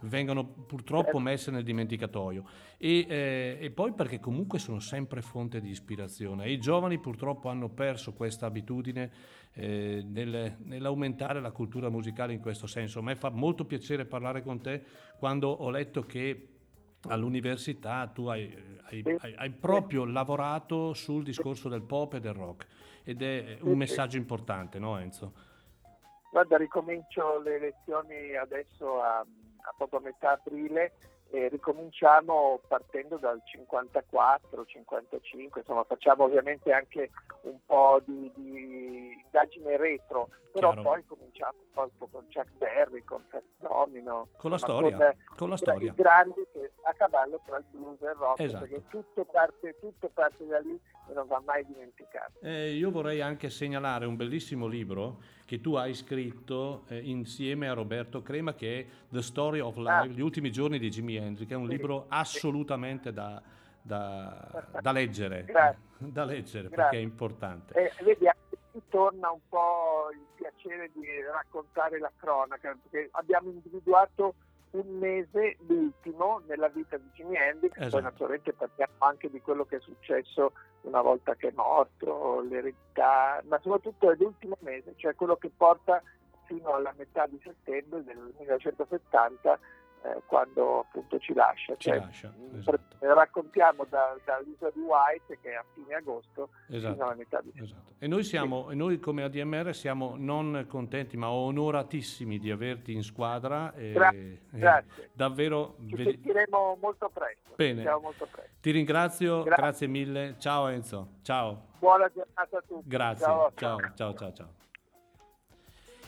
vengano purtroppo messe nel dimenticatoio. E, eh, e poi perché comunque sono sempre fonte di ispirazione. E i giovani purtroppo hanno perso questa abitudine eh, nel- nell'aumentare la cultura musicale in questo senso. A me fa molto piacere parlare con te quando ho letto che all'università tu hai, hai- hai- hai proprio lavorato sul discorso del pop e del rock ed è un messaggio importante, no Enzo? Guarda, ricomincio le lezioni adesso a, a proprio a metà aprile e ricominciamo partendo dal 54, 55, insomma facciamo ovviamente anche un po' di, di indagine retro, però Chiaro. poi cominciamo un po' con Chuck Berry, con Fats Domino, Con la storia, con, con la i storia. grandi che a cavallo tra il blues e il rock, Esatto. perché tutto parte, tutto parte da lì e non va mai dimenticato. Eh, io vorrei anche segnalare un bellissimo libro che tu hai scritto eh, insieme a Roberto Crema che è The Story of Life, Ah. gli ultimi giorni di Jimi Hendrix, che è un Sì, libro assolutamente da, da- da leggere, *laughs* da leggere perché è importante. E vedi, anche qui torna un po' il piacere di raccontare la cronaca, perché abbiamo individuato un mese, l'ultimo, nella vita di Jimi Hendrix, Esatto. poi naturalmente parliamo anche di quello che è successo una volta che è morto, l'eredità, ma soprattutto è l'ultimo mese, cioè quello che porta fino alla metà di settembre del 1970, eh, quando appunto ci lascia. Ci Cioè, lascia, mh, esatto. pre- Raccontiamo da- dall'isola di White, che è a fine agosto, fino Esatto. alla metà di. Esatto. E noi, siamo, e noi come ADMR siamo non contenti ma onoratissimi di averti in squadra. e- Grazie, e grazie. davvero Ci vedi- sentiremo molto presto. Bene. molto presto. ti ringrazio, Grazie. grazie mille. Ciao Enzo, ciao. Buona giornata a tutti. Grazie, Ciao. ciao, ciao, ciao, ciao.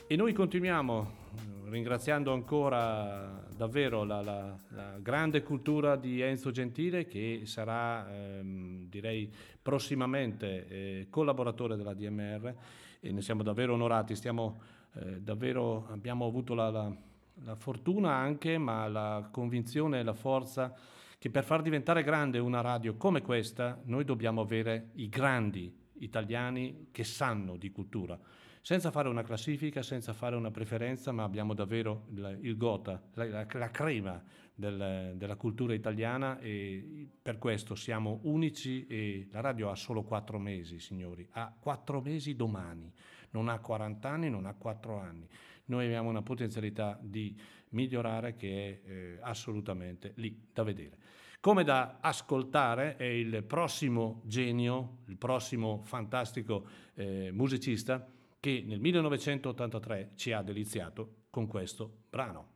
E noi continuiamo eh, ringraziando ancora davvero la, la- la grande cultura di Enzo Gentile che sarà, ehm, direi, prossimamente eh, collaboratore della DMR e ne siamo davvero onorati. Stiamo, eh, davvero, abbiamo avuto la, la- la fortuna anche, ma la convinzione e la forza che per far diventare grande una radio come questa noi dobbiamo avere i grandi italiani che sanno di cultura, senza fare una classifica, senza fare una preferenza, ma abbiamo davvero il, il gota, la, la- la crema del- della cultura italiana e per questo siamo unici e la radio ha solo quattro mesi, signori, ha quattro mesi domani, non ha 40 anni, non ha 4 anni. Noi abbiamo una potenzialità di migliorare che è eh, assolutamente lì da vedere. Come da ascoltare è il prossimo genio, il prossimo fantastico eh, musicista che nel 1983 ci ha deliziato con questo brano.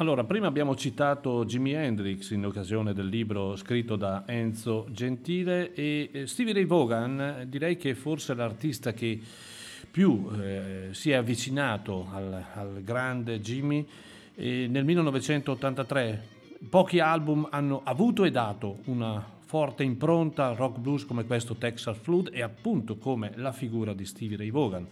Allora, prima abbiamo citato Jimi Hendrix in occasione del libro scritto da Enzo Gentile e eh, Stevie Ray Vaughan eh, direi che è forse l'artista che più eh, si è avvicinato al, al grande Jimmy e nel 1983 pochi album hanno avuto e dato una forte impronta al rock blues come questo Texas Flood e appunto come la figura di Stevie Ray Vaughan.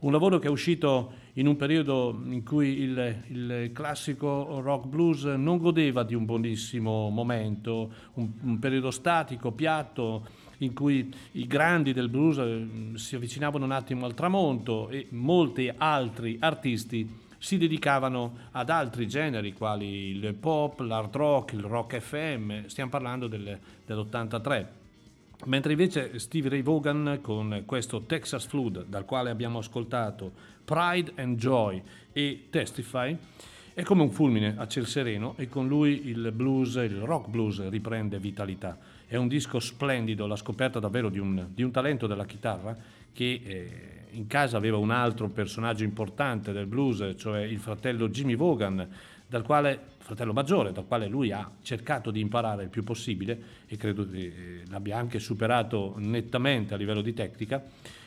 Un lavoro che è uscito in un periodo in cui il, il classico rock blues non godeva di un buonissimo momento, un, un periodo statico, piatto, in cui i grandi del blues eh, si avvicinavano un attimo al tramonto e molti altri artisti si dedicavano ad altri generi quali il pop, l'hard rock, il rock FM, stiamo parlando del, dell'83. Mentre invece Steve Ray Vaughan con questo Texas Flood dal quale abbiamo ascoltato Pride and Joy e Testify è come un fulmine a ciel sereno e con lui il blues, il rock blues riprende vitalità. È un disco splendido, la scoperta davvero di un, di un talento della chitarra che eh, in casa aveva un altro personaggio importante del blues, cioè il fratello Jimmy Vaughan, dal quale, fratello maggiore, dal quale lui ha cercato di imparare il più possibile e credo che eh, l'abbia anche superato nettamente a livello di tecnica,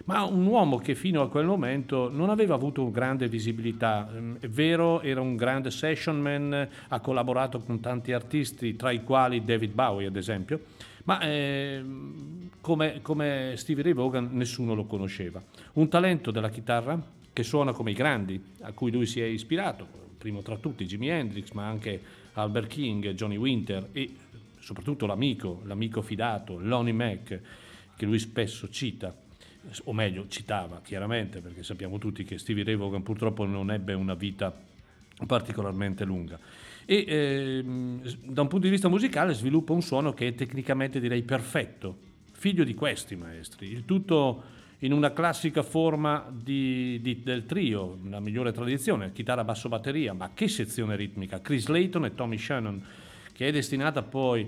ma un uomo che fino a quel momento non aveva avuto grande visibilità. Mm, è vero, era un grande session man, ha collaborato con tanti artisti, tra i quali David Bowie ad esempio, ma eh, come, come Stevie Ray Vaughan nessuno lo conosceva. Un talento della chitarra che suona come i grandi a cui lui si è ispirato, primo tra tutti Jimi Hendrix, ma anche Albert King, Johnny Winter e soprattutto l'amico, l'amico fidato, Lonnie Mac, che lui spesso cita, o meglio citava chiaramente, perché sappiamo tutti che Stevie Ray Vaughan purtroppo non ebbe una vita particolarmente lunga. E ehm, da un punto di vista musicale sviluppa un suono che è tecnicamente direi perfetto, figlio di questi maestri, il tutto in una classica forma di, di, del trio, la migliore tradizione, chitarra, basso, batteria, ma che sezione ritmica, Chris Layton e Tommy Shannon, che è destinata poi,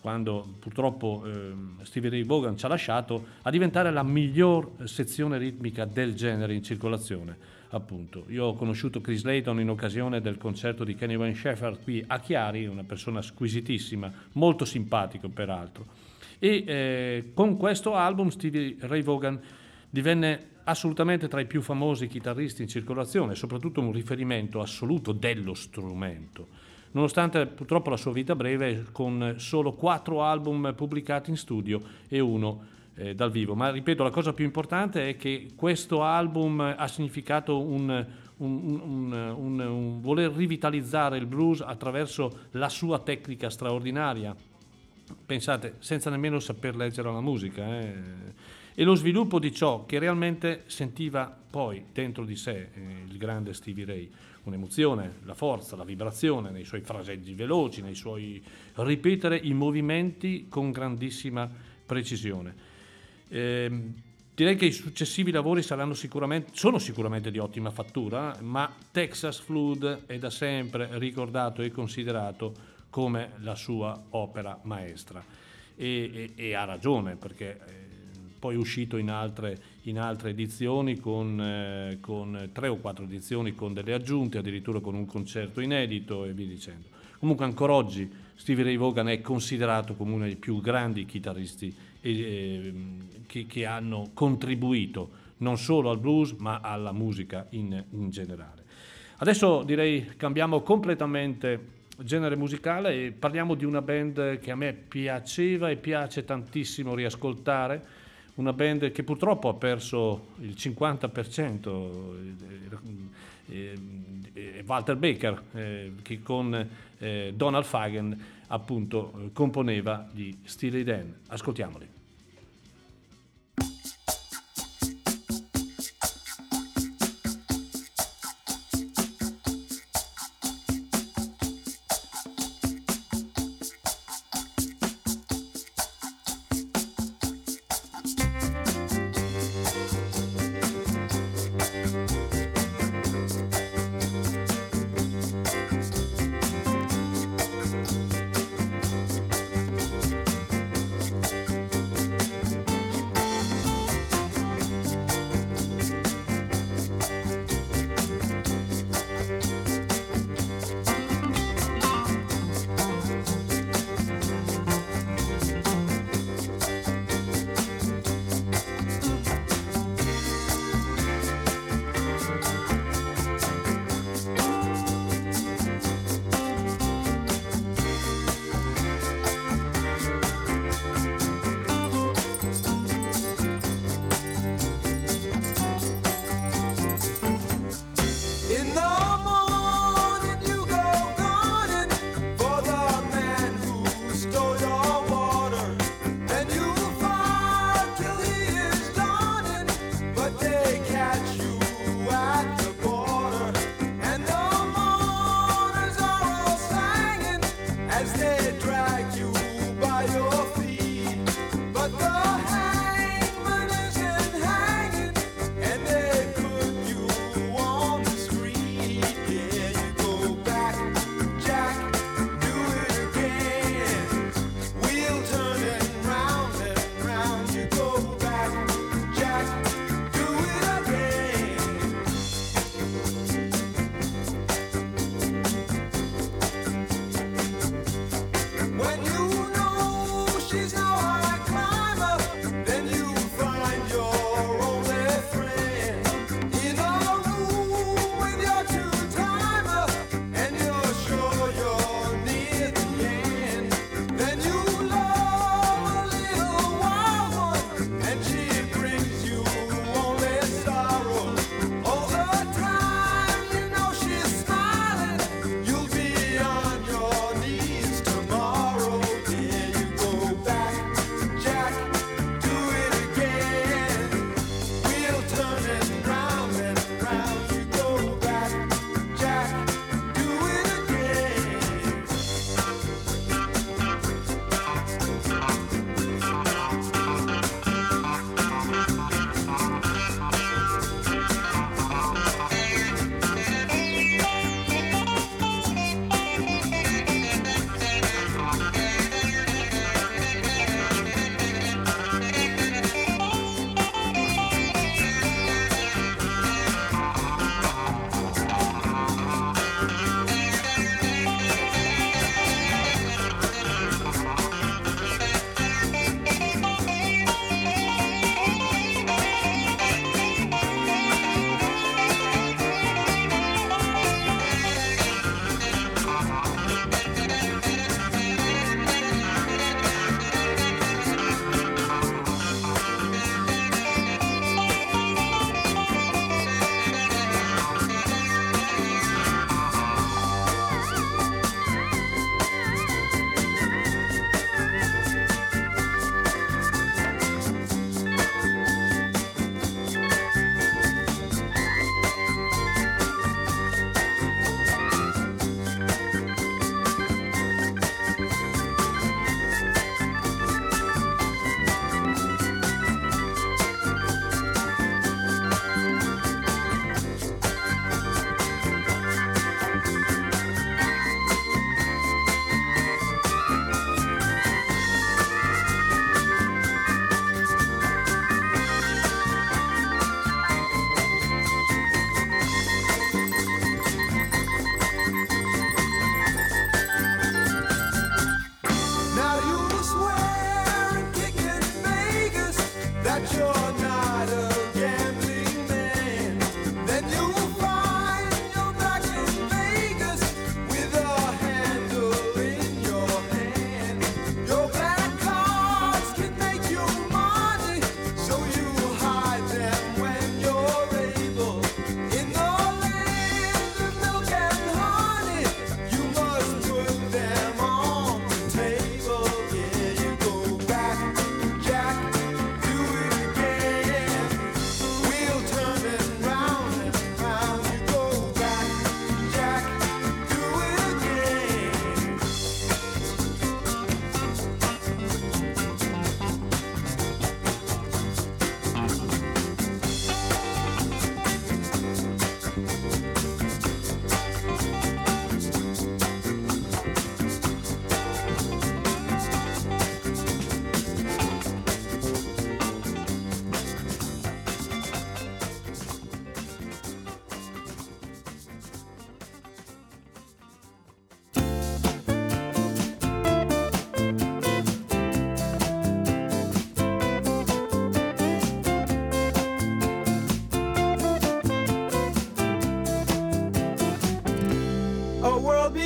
quando purtroppo eh, Stevie Ray Vaughan ci ha lasciato, a diventare la miglior sezione ritmica del genere in circolazione appunto. Io ho conosciuto Chris Layton in occasione del concerto di Kenny Wayne Shepherd qui a Chiari, una persona squisitissima, molto simpatico peraltro. E eh, con questo album Stevie Ray Vaughan divenne assolutamente tra i più famosi chitarristi in circolazione, soprattutto un riferimento assoluto dello strumento. Nonostante purtroppo la sua vita breve, con solo quattro album pubblicati in studio e uno eh, dal vivo. Ma ripeto, la cosa più importante è che questo album ha significato un, un, un, un, voler rivitalizzare il blues attraverso la sua tecnica straordinaria. Pensate, senza nemmeno saper leggere la musica. Eh. E lo sviluppo di ciò che realmente sentiva poi dentro di sé eh, il grande Stevie Ray. Un'emozione, la forza, la vibrazione nei suoi fraseggi veloci, nei suoi ripetere i movimenti con grandissima precisione. Eh, direi che i successivi lavori sicuramente, sono sicuramente di ottima fattura, ma Texas Flood è da sempre ricordato e considerato come la sua opera maestra. E, e, e ha ragione, perché eh, poi è uscito in altre, in altre edizioni, con, eh, con, tre o quattro edizioni con delle aggiunte, addirittura con un concerto inedito e via dicendo. Comunque ancora oggi Stevie Ray Vaughan è considerato come uno dei più grandi chitarristi eh, che, che, hanno contribuito non solo al blues ma alla musica in, in generale. Adesso direi cambiamo completamente genere musicale e parliamo di una band che a me piaceva e piace tantissimo riascoltare, una band che purtroppo ha perso il 50%, eh, eh, Walter Baker, eh, che con eh, Donald Fagen appunto eh, componeva gli Steely Dan. Ascoltiamoli.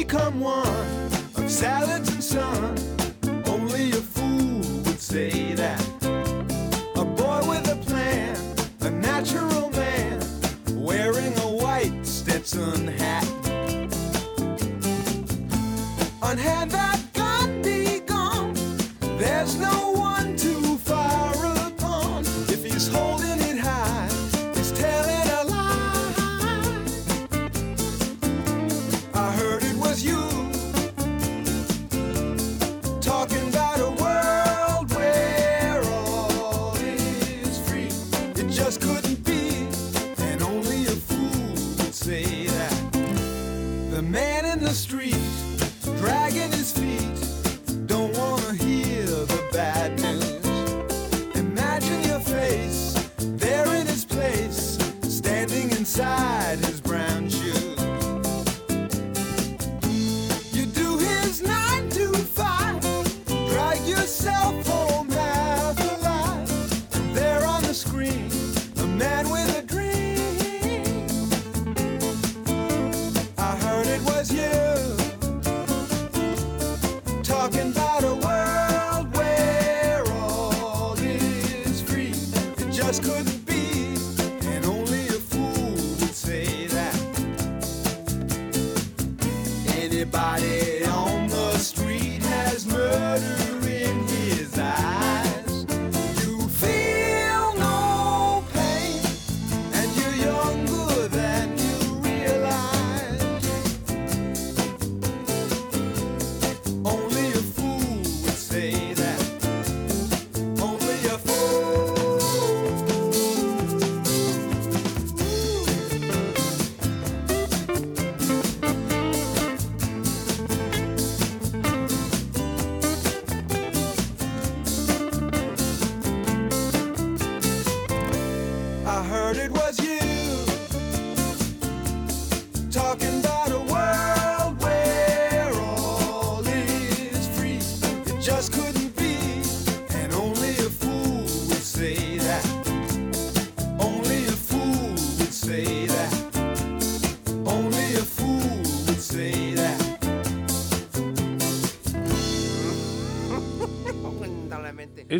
Become one of salads and sun. Only a fool would say that. A boy with a plan, a natural man, wearing a white Stetson hat. Unhand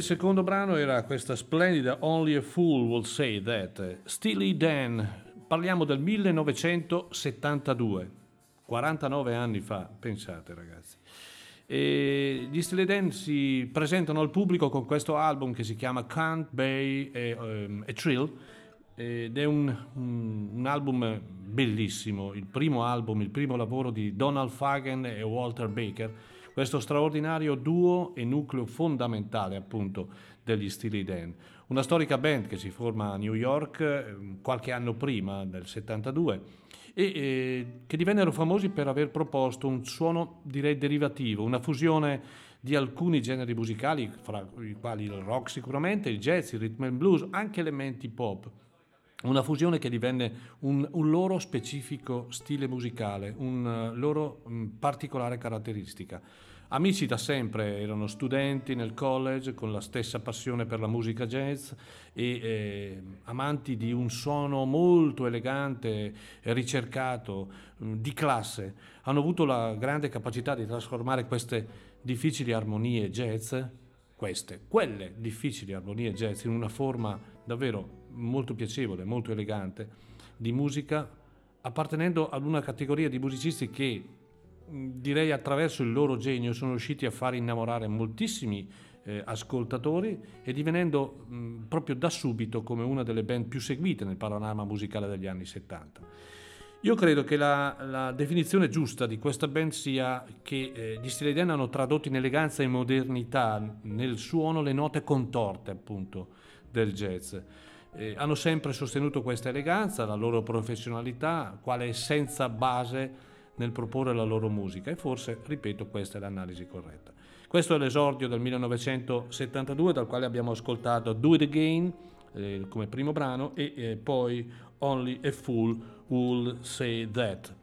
secondo brano era questa splendida Only a Fool Will Say That. Steely Dan, parliamo del 1972, 49 anni fa, pensate ragazzi. E gli Steely Dan si presentano al pubblico con questo album che si chiama Can't Bay e, ehm, e Trill ed è un, un- un album bellissimo, il primo album, il primo lavoro di Donald Fagen e Walter Baker, questo straordinario duo e nucleo fondamentale appunto degli Steely Dan. Una storica band che si forma a New York eh, qualche anno prima, del 72, e che divennero famosi per aver proposto un suono direi derivativo, una fusione di alcuni generi musicali, fra i quali il rock sicuramente, il jazz, il rhythm and blues, anche elementi pop. Una fusione che divenne un, un loro specifico stile musicale, un eh, loro particolare caratteristica. Amici da sempre, erano studenti nel college con la stessa passione per la musica jazz e eh, amanti di un suono molto elegante, ricercato, mm, di classe. Hanno avuto la grande capacità di trasformare queste difficili armonie jazz, queste, quelle difficili armonie jazz in una forma davvero molto piacevole, molto elegante di musica, appartenendo ad una categoria di musicisti che direi attraverso il loro genio sono riusciti a far innamorare moltissimi eh, ascoltatori e divenendo mh, proprio da subito come una delle band più seguite nel panorama musicale degli anni 70. Io credo che la, la definizione giusta di questa band sia che eh, gli Steely Dan hanno tradotto in eleganza e modernità nel suono le note contorte appunto del jazz. Eh, hanno sempre sostenuto questa eleganza, la loro professionalità, quale essenza base nel proporre la loro musica e forse, ripeto, questa è l'analisi corretta. Questo è l'esordio del 1972 dal quale abbiamo ascoltato Do It Again eh, come primo brano e eh, poi Only a Fool Will Say That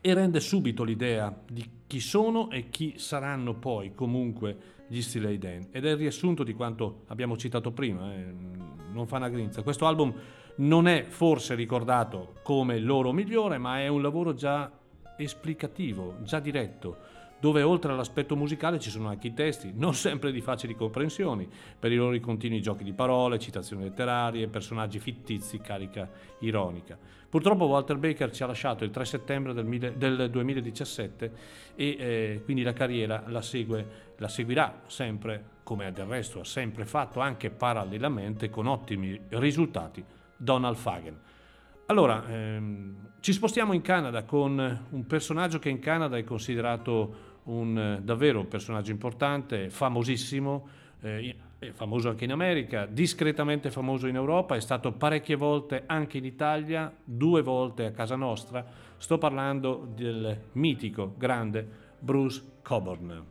e rende subito l'idea di chi sono e chi saranno poi comunque gli Steely Dan ed è il riassunto di quanto abbiamo citato prima, eh, non fa una grinza. Questo album non è forse ricordato come il loro migliore, ma è un lavoro già esplicativo, già diretto, dove oltre all'aspetto musicale ci sono anche i testi, non sempre di facili comprensioni, per i loro continui giochi di parole, citazioni letterarie, personaggi fittizi, carica ironica. Purtroppo Walter Baker ci ha lasciato il 3 settembre del, del 2017 e eh, quindi la carriera la, segue, la seguirà sempre, come del resto ha sempre fatto, anche parallelamente con ottimi risultati, Donald Fagen. Allora, ehm, ci spostiamo in Canada con un personaggio che in Canada è considerato un, eh, davvero un personaggio importante, famosissimo, eh, famoso anche in America, discretamente famoso in Europa, è stato parecchie volte anche in Italia, due volte a casa nostra. Sto parlando del mitico, grande Bruce Coburn.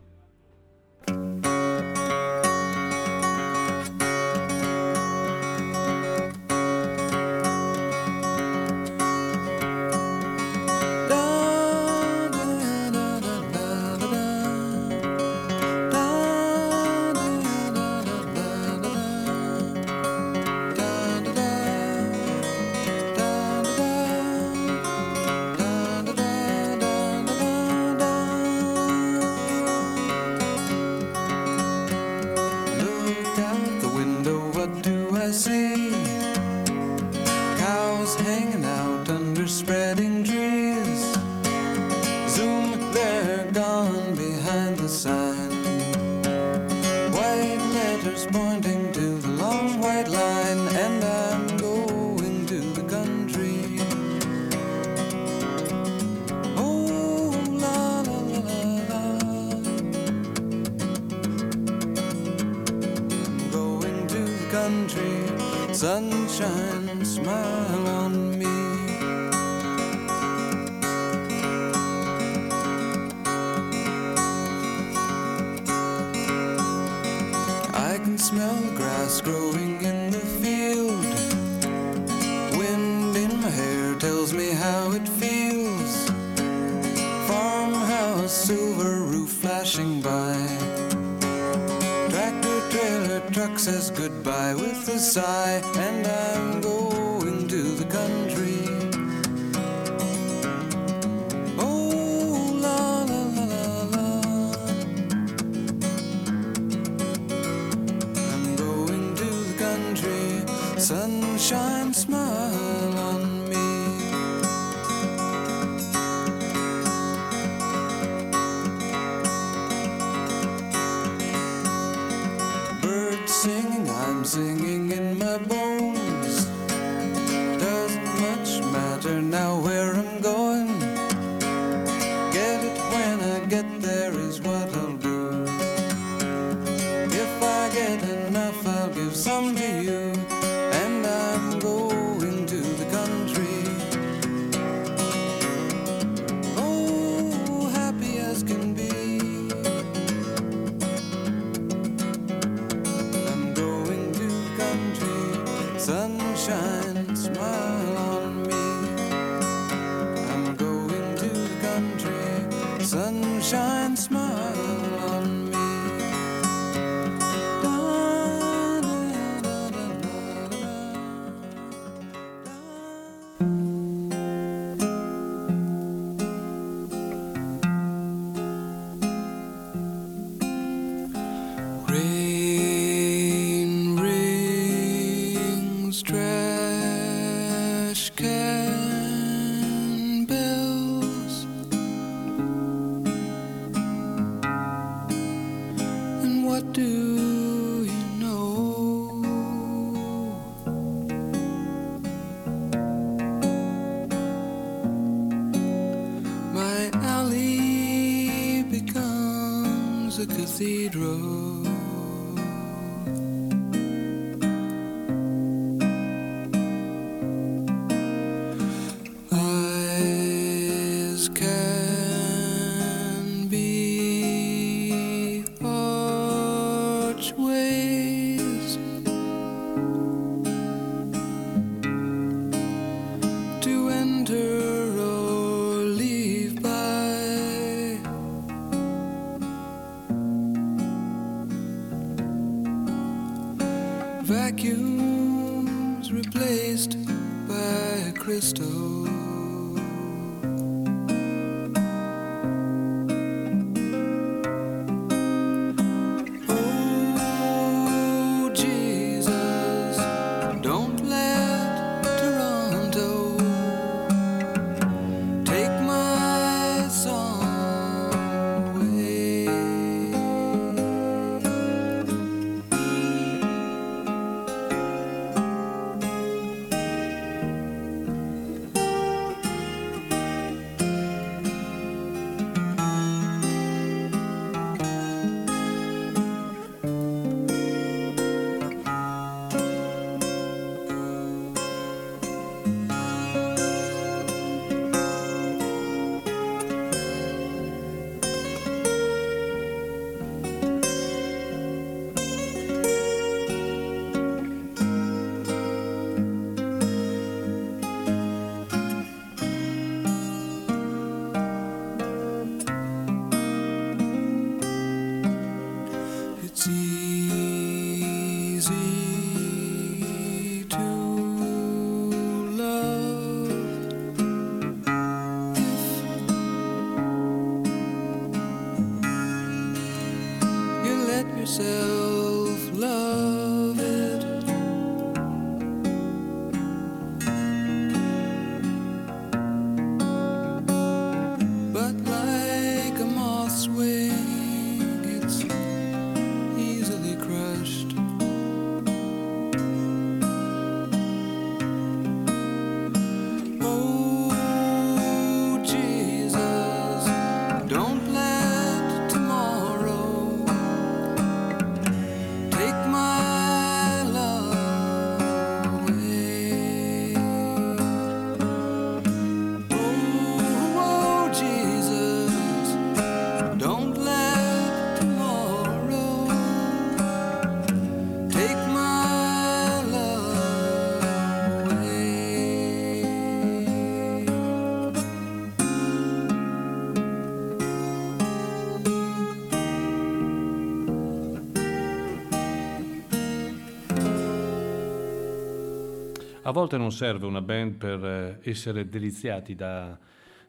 A volte non serve una band per eh, essere deliziati da,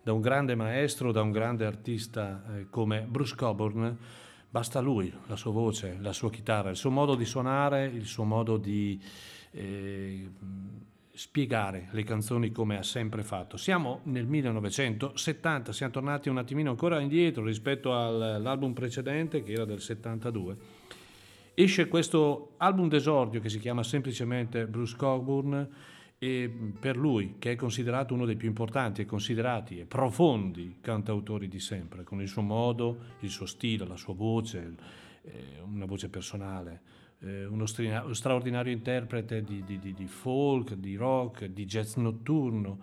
da un grande maestro, da un grande artista eh, come Bruce Coburn. Basta lui, la sua voce, la sua chitarra, il suo modo di suonare, il suo modo di eh, spiegare le canzoni come ha sempre fatto. Siamo nel 1970, siamo tornati un attimino ancora indietro rispetto al- all'album precedente che era del 72 esce questo album d'esordio che si chiama semplicemente Bruce Coburn e per lui che è considerato uno dei più importanti e considerati e profondi cantautori di sempre con il suo modo, il suo stile, la sua voce, eh, una voce personale eh, uno stra- uno straordinario interprete di, di- di- di folk, di rock, di jazz notturno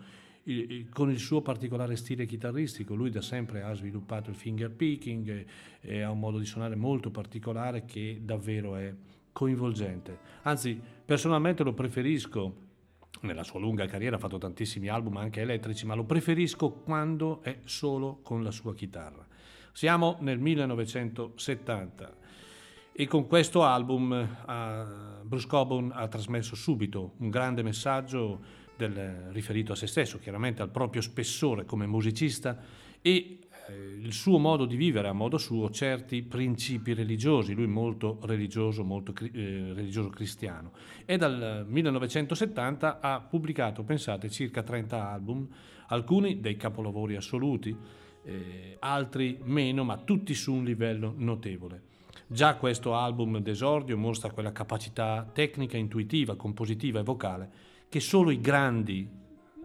con il suo particolare stile chitarristico, lui da sempre ha sviluppato il finger picking e, e ha un modo di suonare molto particolare che davvero è coinvolgente. Anzi, personalmente lo preferisco, nella sua lunga carriera ha fatto tantissimi album anche elettrici, ma lo preferisco quando è solo con la sua chitarra. Siamo nel 1970 e con questo album eh, Bruce Coburn ha trasmesso subito un grande messaggio del- riferito a se stesso, chiaramente al proprio spessore come musicista e eh, il suo modo di vivere a modo suo certi principi religiosi, lui molto religioso, molto eh, religioso cristiano. E dal 1970 ha pubblicato, pensate, circa 30 album, alcuni dei capolavori assoluti, eh, altri meno, ma tutti su un livello notevole. Già questo album d'esordio mostra quella capacità tecnica, intuitiva, compositiva e vocale che solo i grandi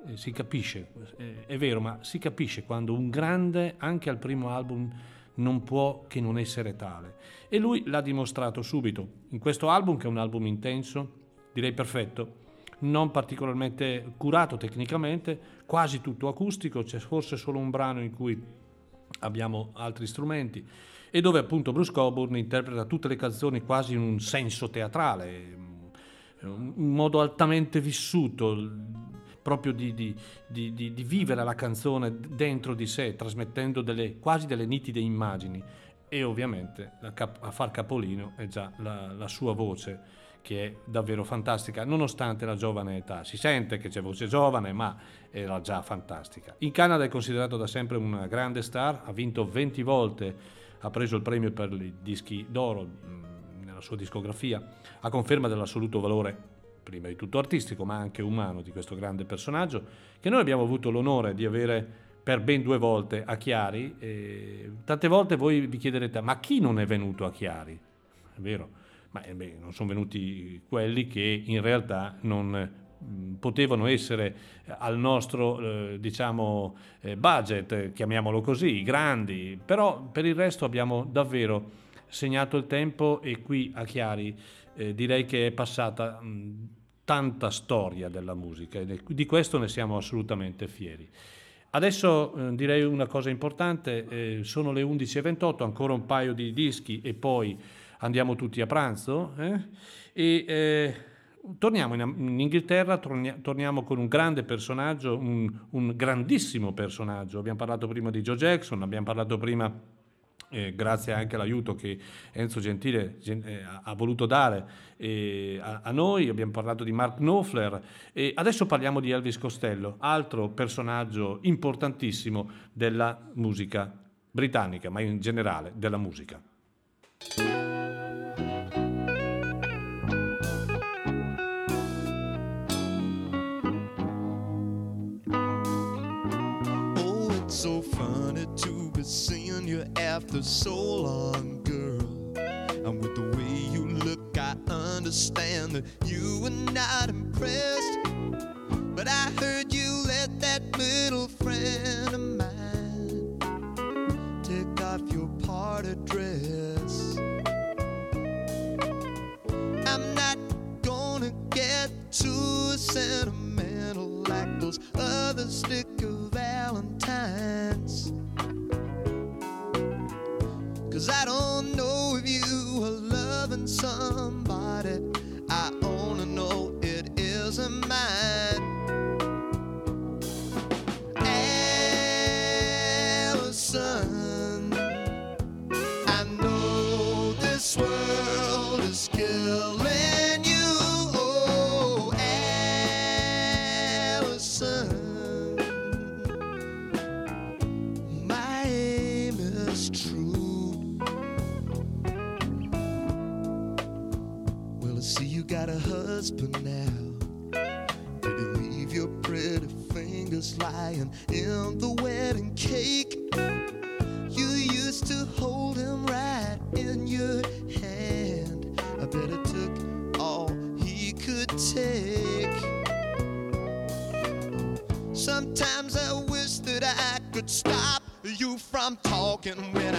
eh, si capisce, eh, è vero, ma si capisce quando un grande anche al primo album non può che non essere tale. E lui l'ha dimostrato subito in questo album che è un album intenso, direi perfetto, non particolarmente curato tecnicamente, quasi tutto acustico, c'è forse solo un brano in cui abbiamo altri strumenti e dove appunto Bruce Coburn interpreta tutte le canzoni quasi in un senso teatrale, un modo altamente vissuto proprio di, di- di- di- vivere la canzone dentro di sé, trasmettendo delle, quasi delle nitide immagini e ovviamente cap- a far capolino è già la, la sua voce che è davvero fantastica nonostante la giovane età. Si sente che c'è voce giovane ma era già fantastica. In Canada è considerato da sempre una grande star, ha vinto 20 volte, ha preso il premio per i dischi d'oro mh, nella sua discografia, a conferma dell'assoluto valore prima di tutto artistico ma anche umano di questo grande personaggio che noi abbiamo avuto l'onore di avere per ben due volte a Chiari. e tante volte voi vi chiederete ma chi non è venuto a Chiari? È vero, ma eh, beh, non sono venuti quelli che in realtà non potevano essere eh, al nostro eh, diciamo budget, chiamiamolo così, grandi, però per il resto abbiamo davvero segnato il tempo e qui a Chiari eh, direi che è passata mh, tanta storia della musica e di questo ne siamo assolutamente fieri. Adesso eh, direi una cosa importante, eh, sono le 11.28, ancora un paio di dischi e poi andiamo tutti a pranzo. eh? E eh, torniamo in, in Inghilterra, tornia- torniamo con un grande personaggio, un, un grandissimo personaggio. Abbiamo parlato prima di Joe Jackson, abbiamo parlato prima eh, grazie anche all'aiuto che Enzo Gentile gen- eh, ha- voluto dare eh, a, a noi, abbiamo parlato di Mark Knopfler e adesso parliamo di Elvis Costello, altro personaggio importantissimo della musica britannica, ma in generale della musica. turn you after so long, girl. And with the way you look, I understand that you were not impressed. But I heard you let that little friend of mine take off your party dress. I'm not gonna get too sentimental like those other stickers. Cause I don't know if you are loving some. walking with.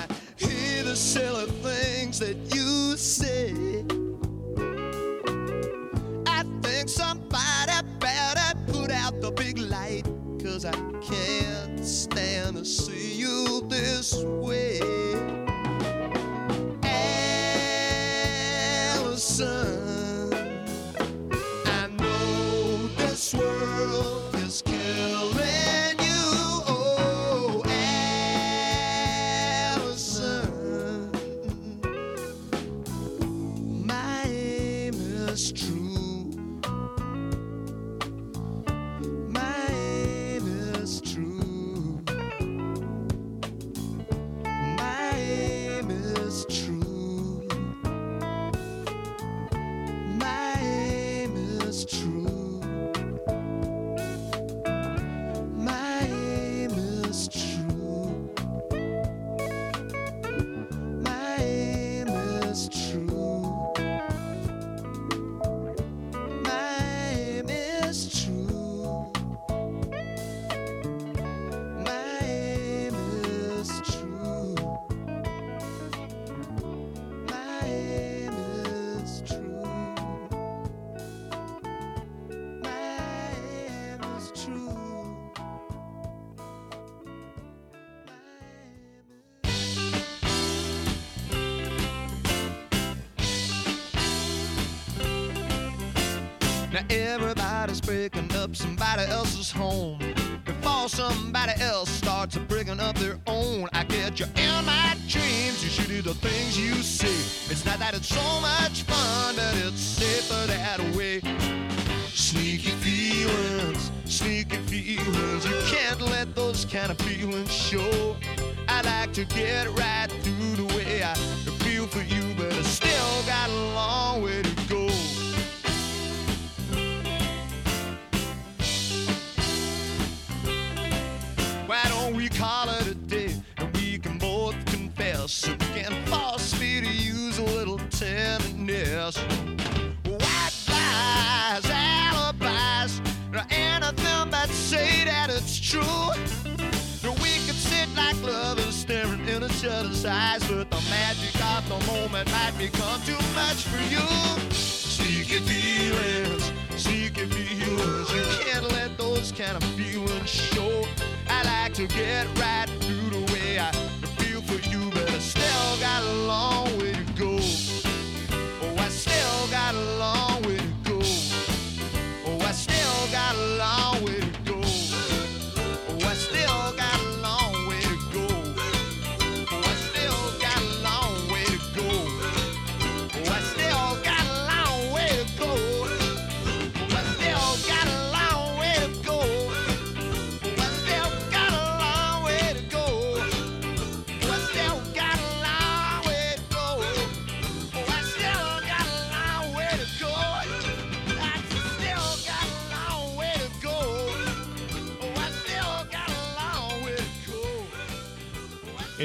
somebody's breaking up somebody else's home.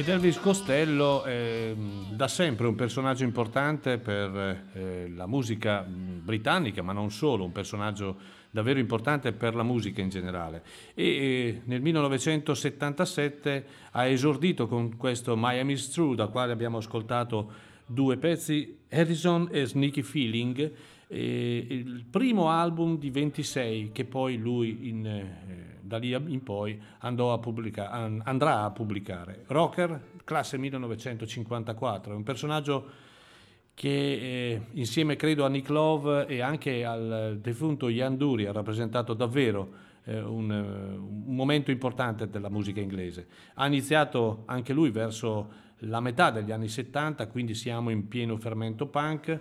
Elvis Costello è da sempre un personaggio importante per eh, la musica mh, britannica, ma non solo, un personaggio davvero importante per la musica in generale. E eh, nel 1977 ha esordito con questo Miami's True, da quale abbiamo ascoltato due pezzi, Harrison e Sneaky Feeling, eh, il primo album di 26 che poi lui in, eh, da lì in poi a pubblica- an- andrà a pubblicare. Rocker, classe 1954, è un personaggio che eh, insieme credo a Nick Love e anche al defunto Ian Dury ha rappresentato davvero eh, un, un momento importante della musica inglese. Ha iniziato anche lui verso la metà degli anni 70, quindi siamo in pieno fermento punk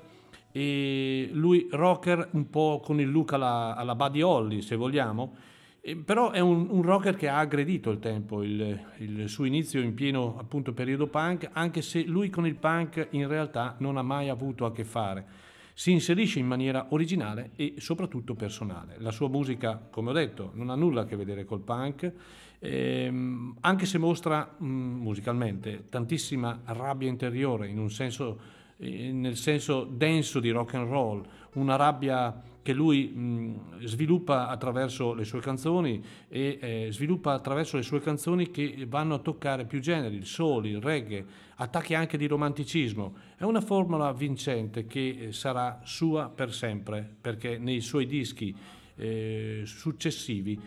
e lui rocker un po' con il look alla, alla Buddy Holly se vogliamo, eh, però è un, un rocker che ha aggredito il tempo, il, il suo inizio in pieno appunto periodo punk, anche se lui con il punk in realtà non ha mai avuto a che fare. Si inserisce in maniera originale e soprattutto personale. La sua musica, come ho detto, non ha nulla a che vedere col punk, ehm, anche se mostra mh, musicalmente tantissima rabbia interiore in un senso nel senso denso di rock and roll, una rabbia che lui sviluppa attraverso le sue canzoni e eh, sviluppa attraverso le sue canzoni che vanno a toccare più generi, il soul, il reggae, attacchi anche di romanticismo. È una formula vincente che eh, sarà sua per sempre, perché nei suoi dischi eh, successivi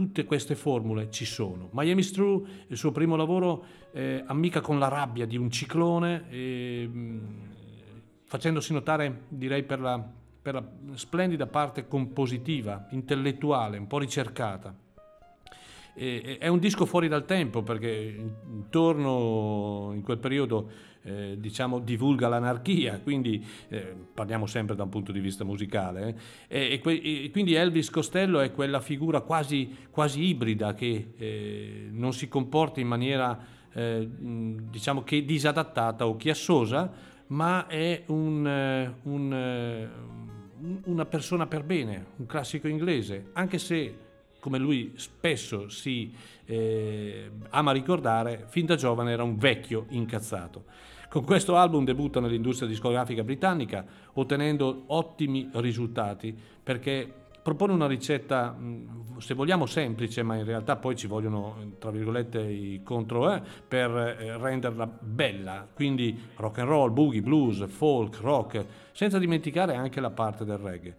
tutte queste formule ci sono. Miami's True, il suo primo lavoro, eh, amica con la rabbia di un ciclone, eh, facendosi notare, direi, per la, per la splendida parte compositiva, intellettuale, un po' ricercata. E- è un disco fuori dal tempo perché intorno in quel periodo eh, diciamo divulga l'anarchia, quindi eh, parliamo sempre da un punto di vista musicale. eh, e, que- e quindi Elvis Costello è quella figura quasi, quasi ibrida che eh, non si comporta in maniera eh, diciamo che disadattata o chiassosa, ma è un, un- una persona per bene, un classico inglese, anche se come lui spesso si eh, ama ricordare, fin da giovane era un vecchio incazzato. Con questo album debutta nell'industria discografica britannica, ottenendo ottimi risultati, perché propone una ricetta, se vogliamo semplice, ma in realtà poi ci vogliono, tra virgolette, i contro eh, per eh, renderla bella, quindi rock and roll, boogie, blues, folk, rock, senza dimenticare anche la parte del reggae.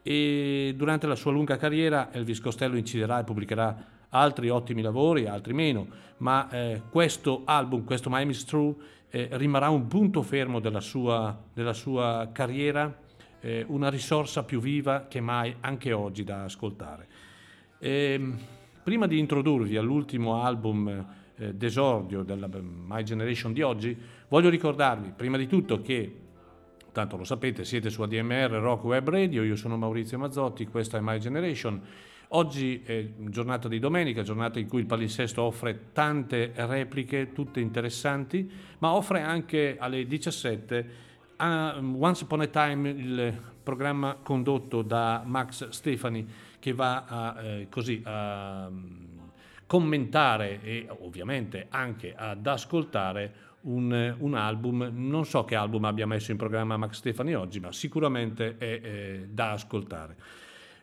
E durante la sua lunga carriera Elvis Costello inciderà e pubblicherà altri ottimi lavori, altri meno, ma eh, questo album, questo Miami's True, eh, rimarrà un punto fermo della sua, della sua carriera, eh, una risorsa più viva che mai anche oggi da ascoltare. Ehm, prima di introdurvi all'ultimo album eh, d'esordio della My Generation di oggi, voglio ricordarvi prima di tutto che Tanto lo sapete, siete su ADMR Rock Web Radio, io sono Maurizio Mazzotti, questa è My Generation. Oggi è giornata di domenica, giornata in cui il palinsesto offre tante repliche, tutte interessanti, ma offre anche alle 17 a Once Upon a Time, il programma condotto da Max Stefani, che va a, eh, così, a mm, commentare e ovviamente anche ad ascoltare un, un album, non so che album abbia messo in programma Max Stefani oggi, ma sicuramente è eh, da ascoltare.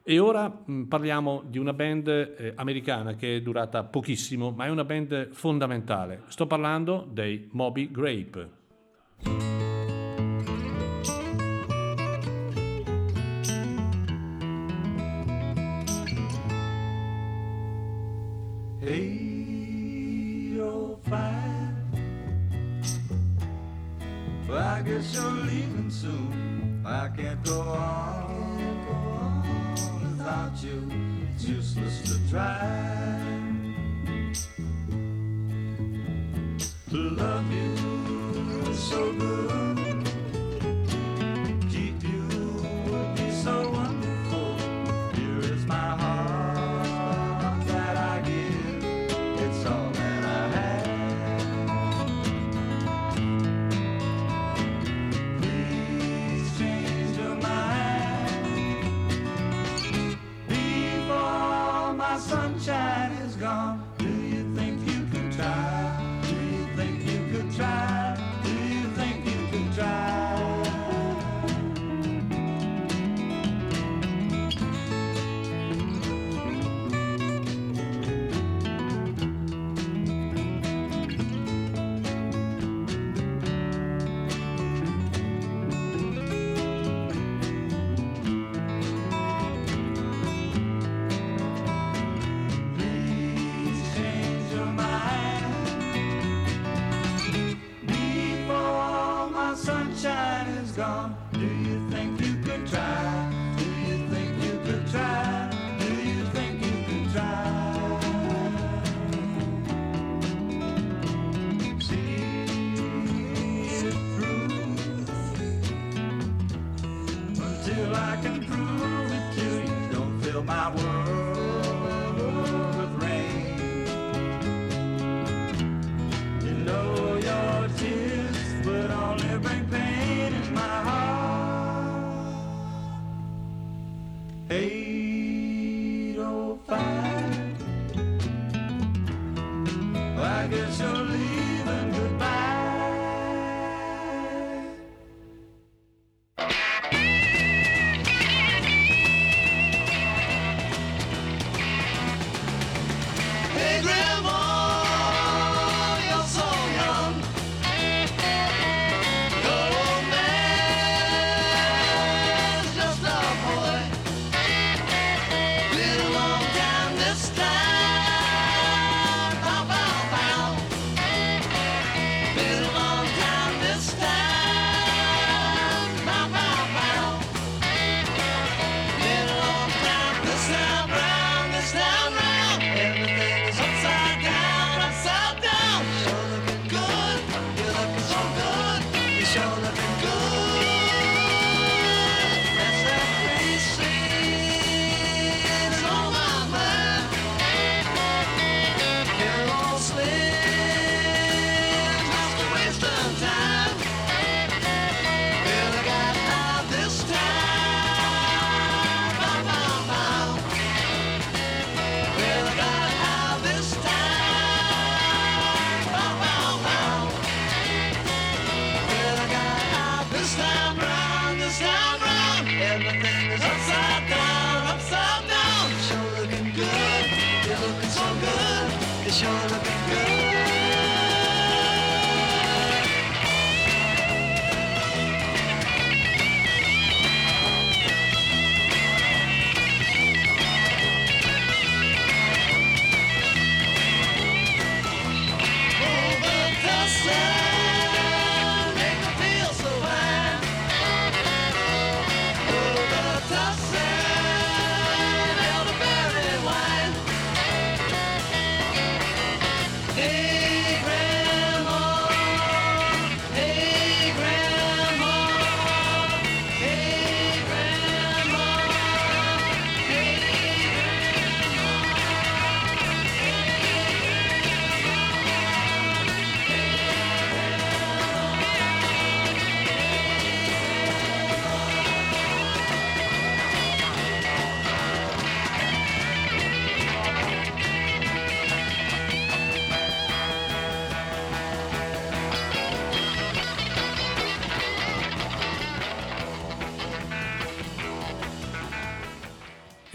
E ora mh, parliamo di una band eh, americana che è durata pochissimo, ma è una band fondamentale. Sto parlando dei Moby Grape.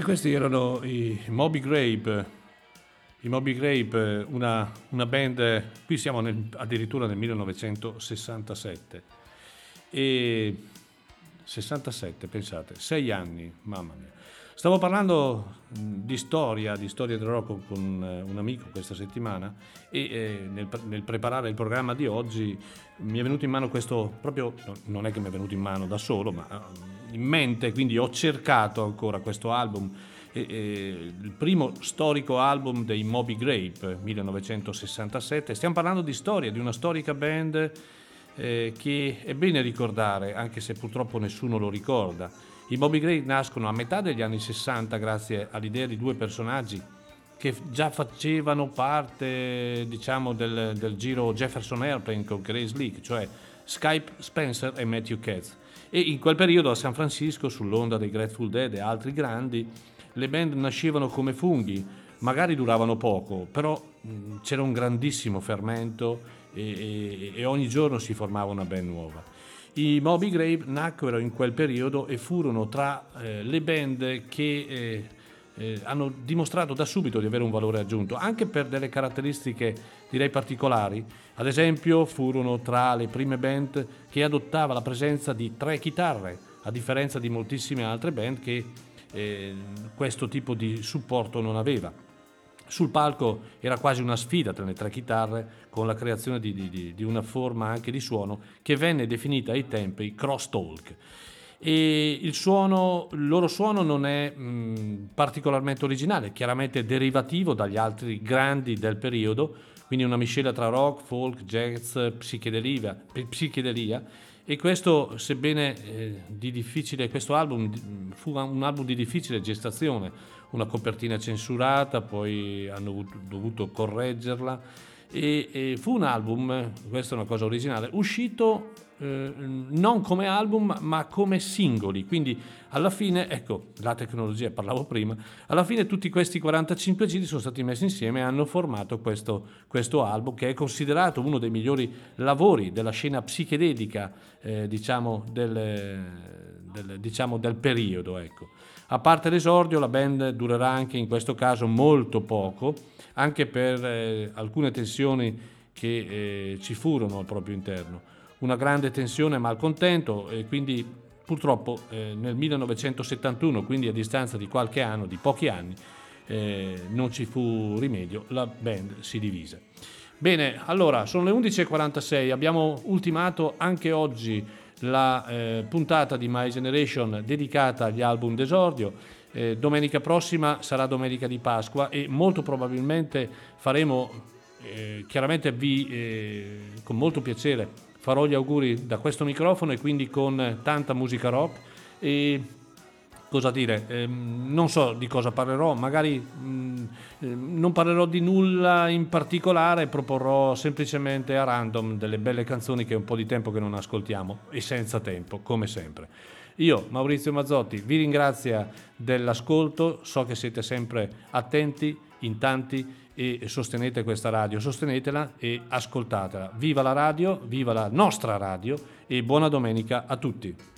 E questi erano i Moby Grape. I Moby Grape, una, una band, qui siamo nel- addirittura nel 1967. E 67, pensate, sei anni, mamma mia. Stavo parlando di storia, di storia del rock con eh, un amico questa settimana e eh, nel, nel preparare il programma di oggi mi è venuto in mano questo, proprio, no, non è che mi è venuto in mano da solo, ma eh, in mente, quindi ho cercato ancora questo album, e- e il primo storico album dei Moby Grape, 1967. Stiamo parlando di storia, di una storica band eh, che è bene ricordare, anche se purtroppo nessuno lo ricorda. I Moby Grape nascono a metà degli anni 60 grazie all'idea di due personaggi che già facevano parte, diciamo, del, del giro Jefferson Airplane con Grace Leak, cioè Skype Spencer e Matthew Katz. E in quel periodo a San Francisco, sull'onda dei Grateful Dead e altri grandi, le band nascevano come funghi, magari duravano poco, però mh, c'era un grandissimo fermento e, e- e ogni giorno si formava una band nuova. I Moby Grape nacquero in quel periodo e furono tra eh, le band che eh, eh, hanno dimostrato da subito di avere un valore aggiunto, anche per delle caratteristiche direi particolari. Ad esempio furono tra le prime band che adottava la presenza di tre chitarre, a differenza di moltissime altre band che eh, questo tipo di supporto non aveva. sul palco era quasi una sfida tra le tre chitarre con la creazione di, di- di- una forma anche di suono che venne definita ai tempi crosstalk. E il, suono, il loro suono non è mh, particolarmente originale, chiaramente derivativo dagli altri grandi del periodo, quindi una miscela tra rock, folk, jazz, psichedelia, psichedelia. E questo, sebbene eh, di difficile, questo album fu un album di difficile gestazione, una copertina censurata, poi hanno dovuto correggerla. E, e fu un album, questa è una cosa originale, uscito eh, non come album ma come singoli, quindi alla fine, ecco, la tecnologia, parlavo prima, alla fine tutti questi 45 giri sono stati messi insieme e hanno formato questo, questo album che è considerato uno dei migliori lavori della scena psichedelica, eh, diciamo, del, del- diciamo, del periodo. Ecco. A parte l'esordio, la band durerà anche in questo caso molto poco, anche per eh, alcune tensioni che eh, ci furono al proprio interno. Una grande tensione e malcontento e quindi purtroppo eh, nel 1971, quindi a distanza di qualche anno, di pochi anni, eh, non ci fu rimedio, la band si divise. Bene, allora sono le 11.46, abbiamo ultimato anche oggi la eh, puntata di My Generation dedicata agli album d'esordio. Eh, domenica prossima sarà domenica di Pasqua e molto probabilmente faremo, eh, chiaramente vi, eh, con molto piacere, farò gli auguri da questo microfono e quindi con tanta musica rock. E cosa dire, ehm, non so di cosa parlerò, magari mm, ehm, non parlerò di nulla in particolare, proporrò semplicemente a random delle belle canzoni che è un po' di tempo che non ascoltiamo e senza tempo, come sempre. Io, Maurizio Mazzotti, vi ringrazio dell'ascolto, so che siete sempre attenti, in tanti e sostenete questa radio, sostenetela e ascoltatela. Viva la radio, viva la nostra radio e buona domenica a tutti.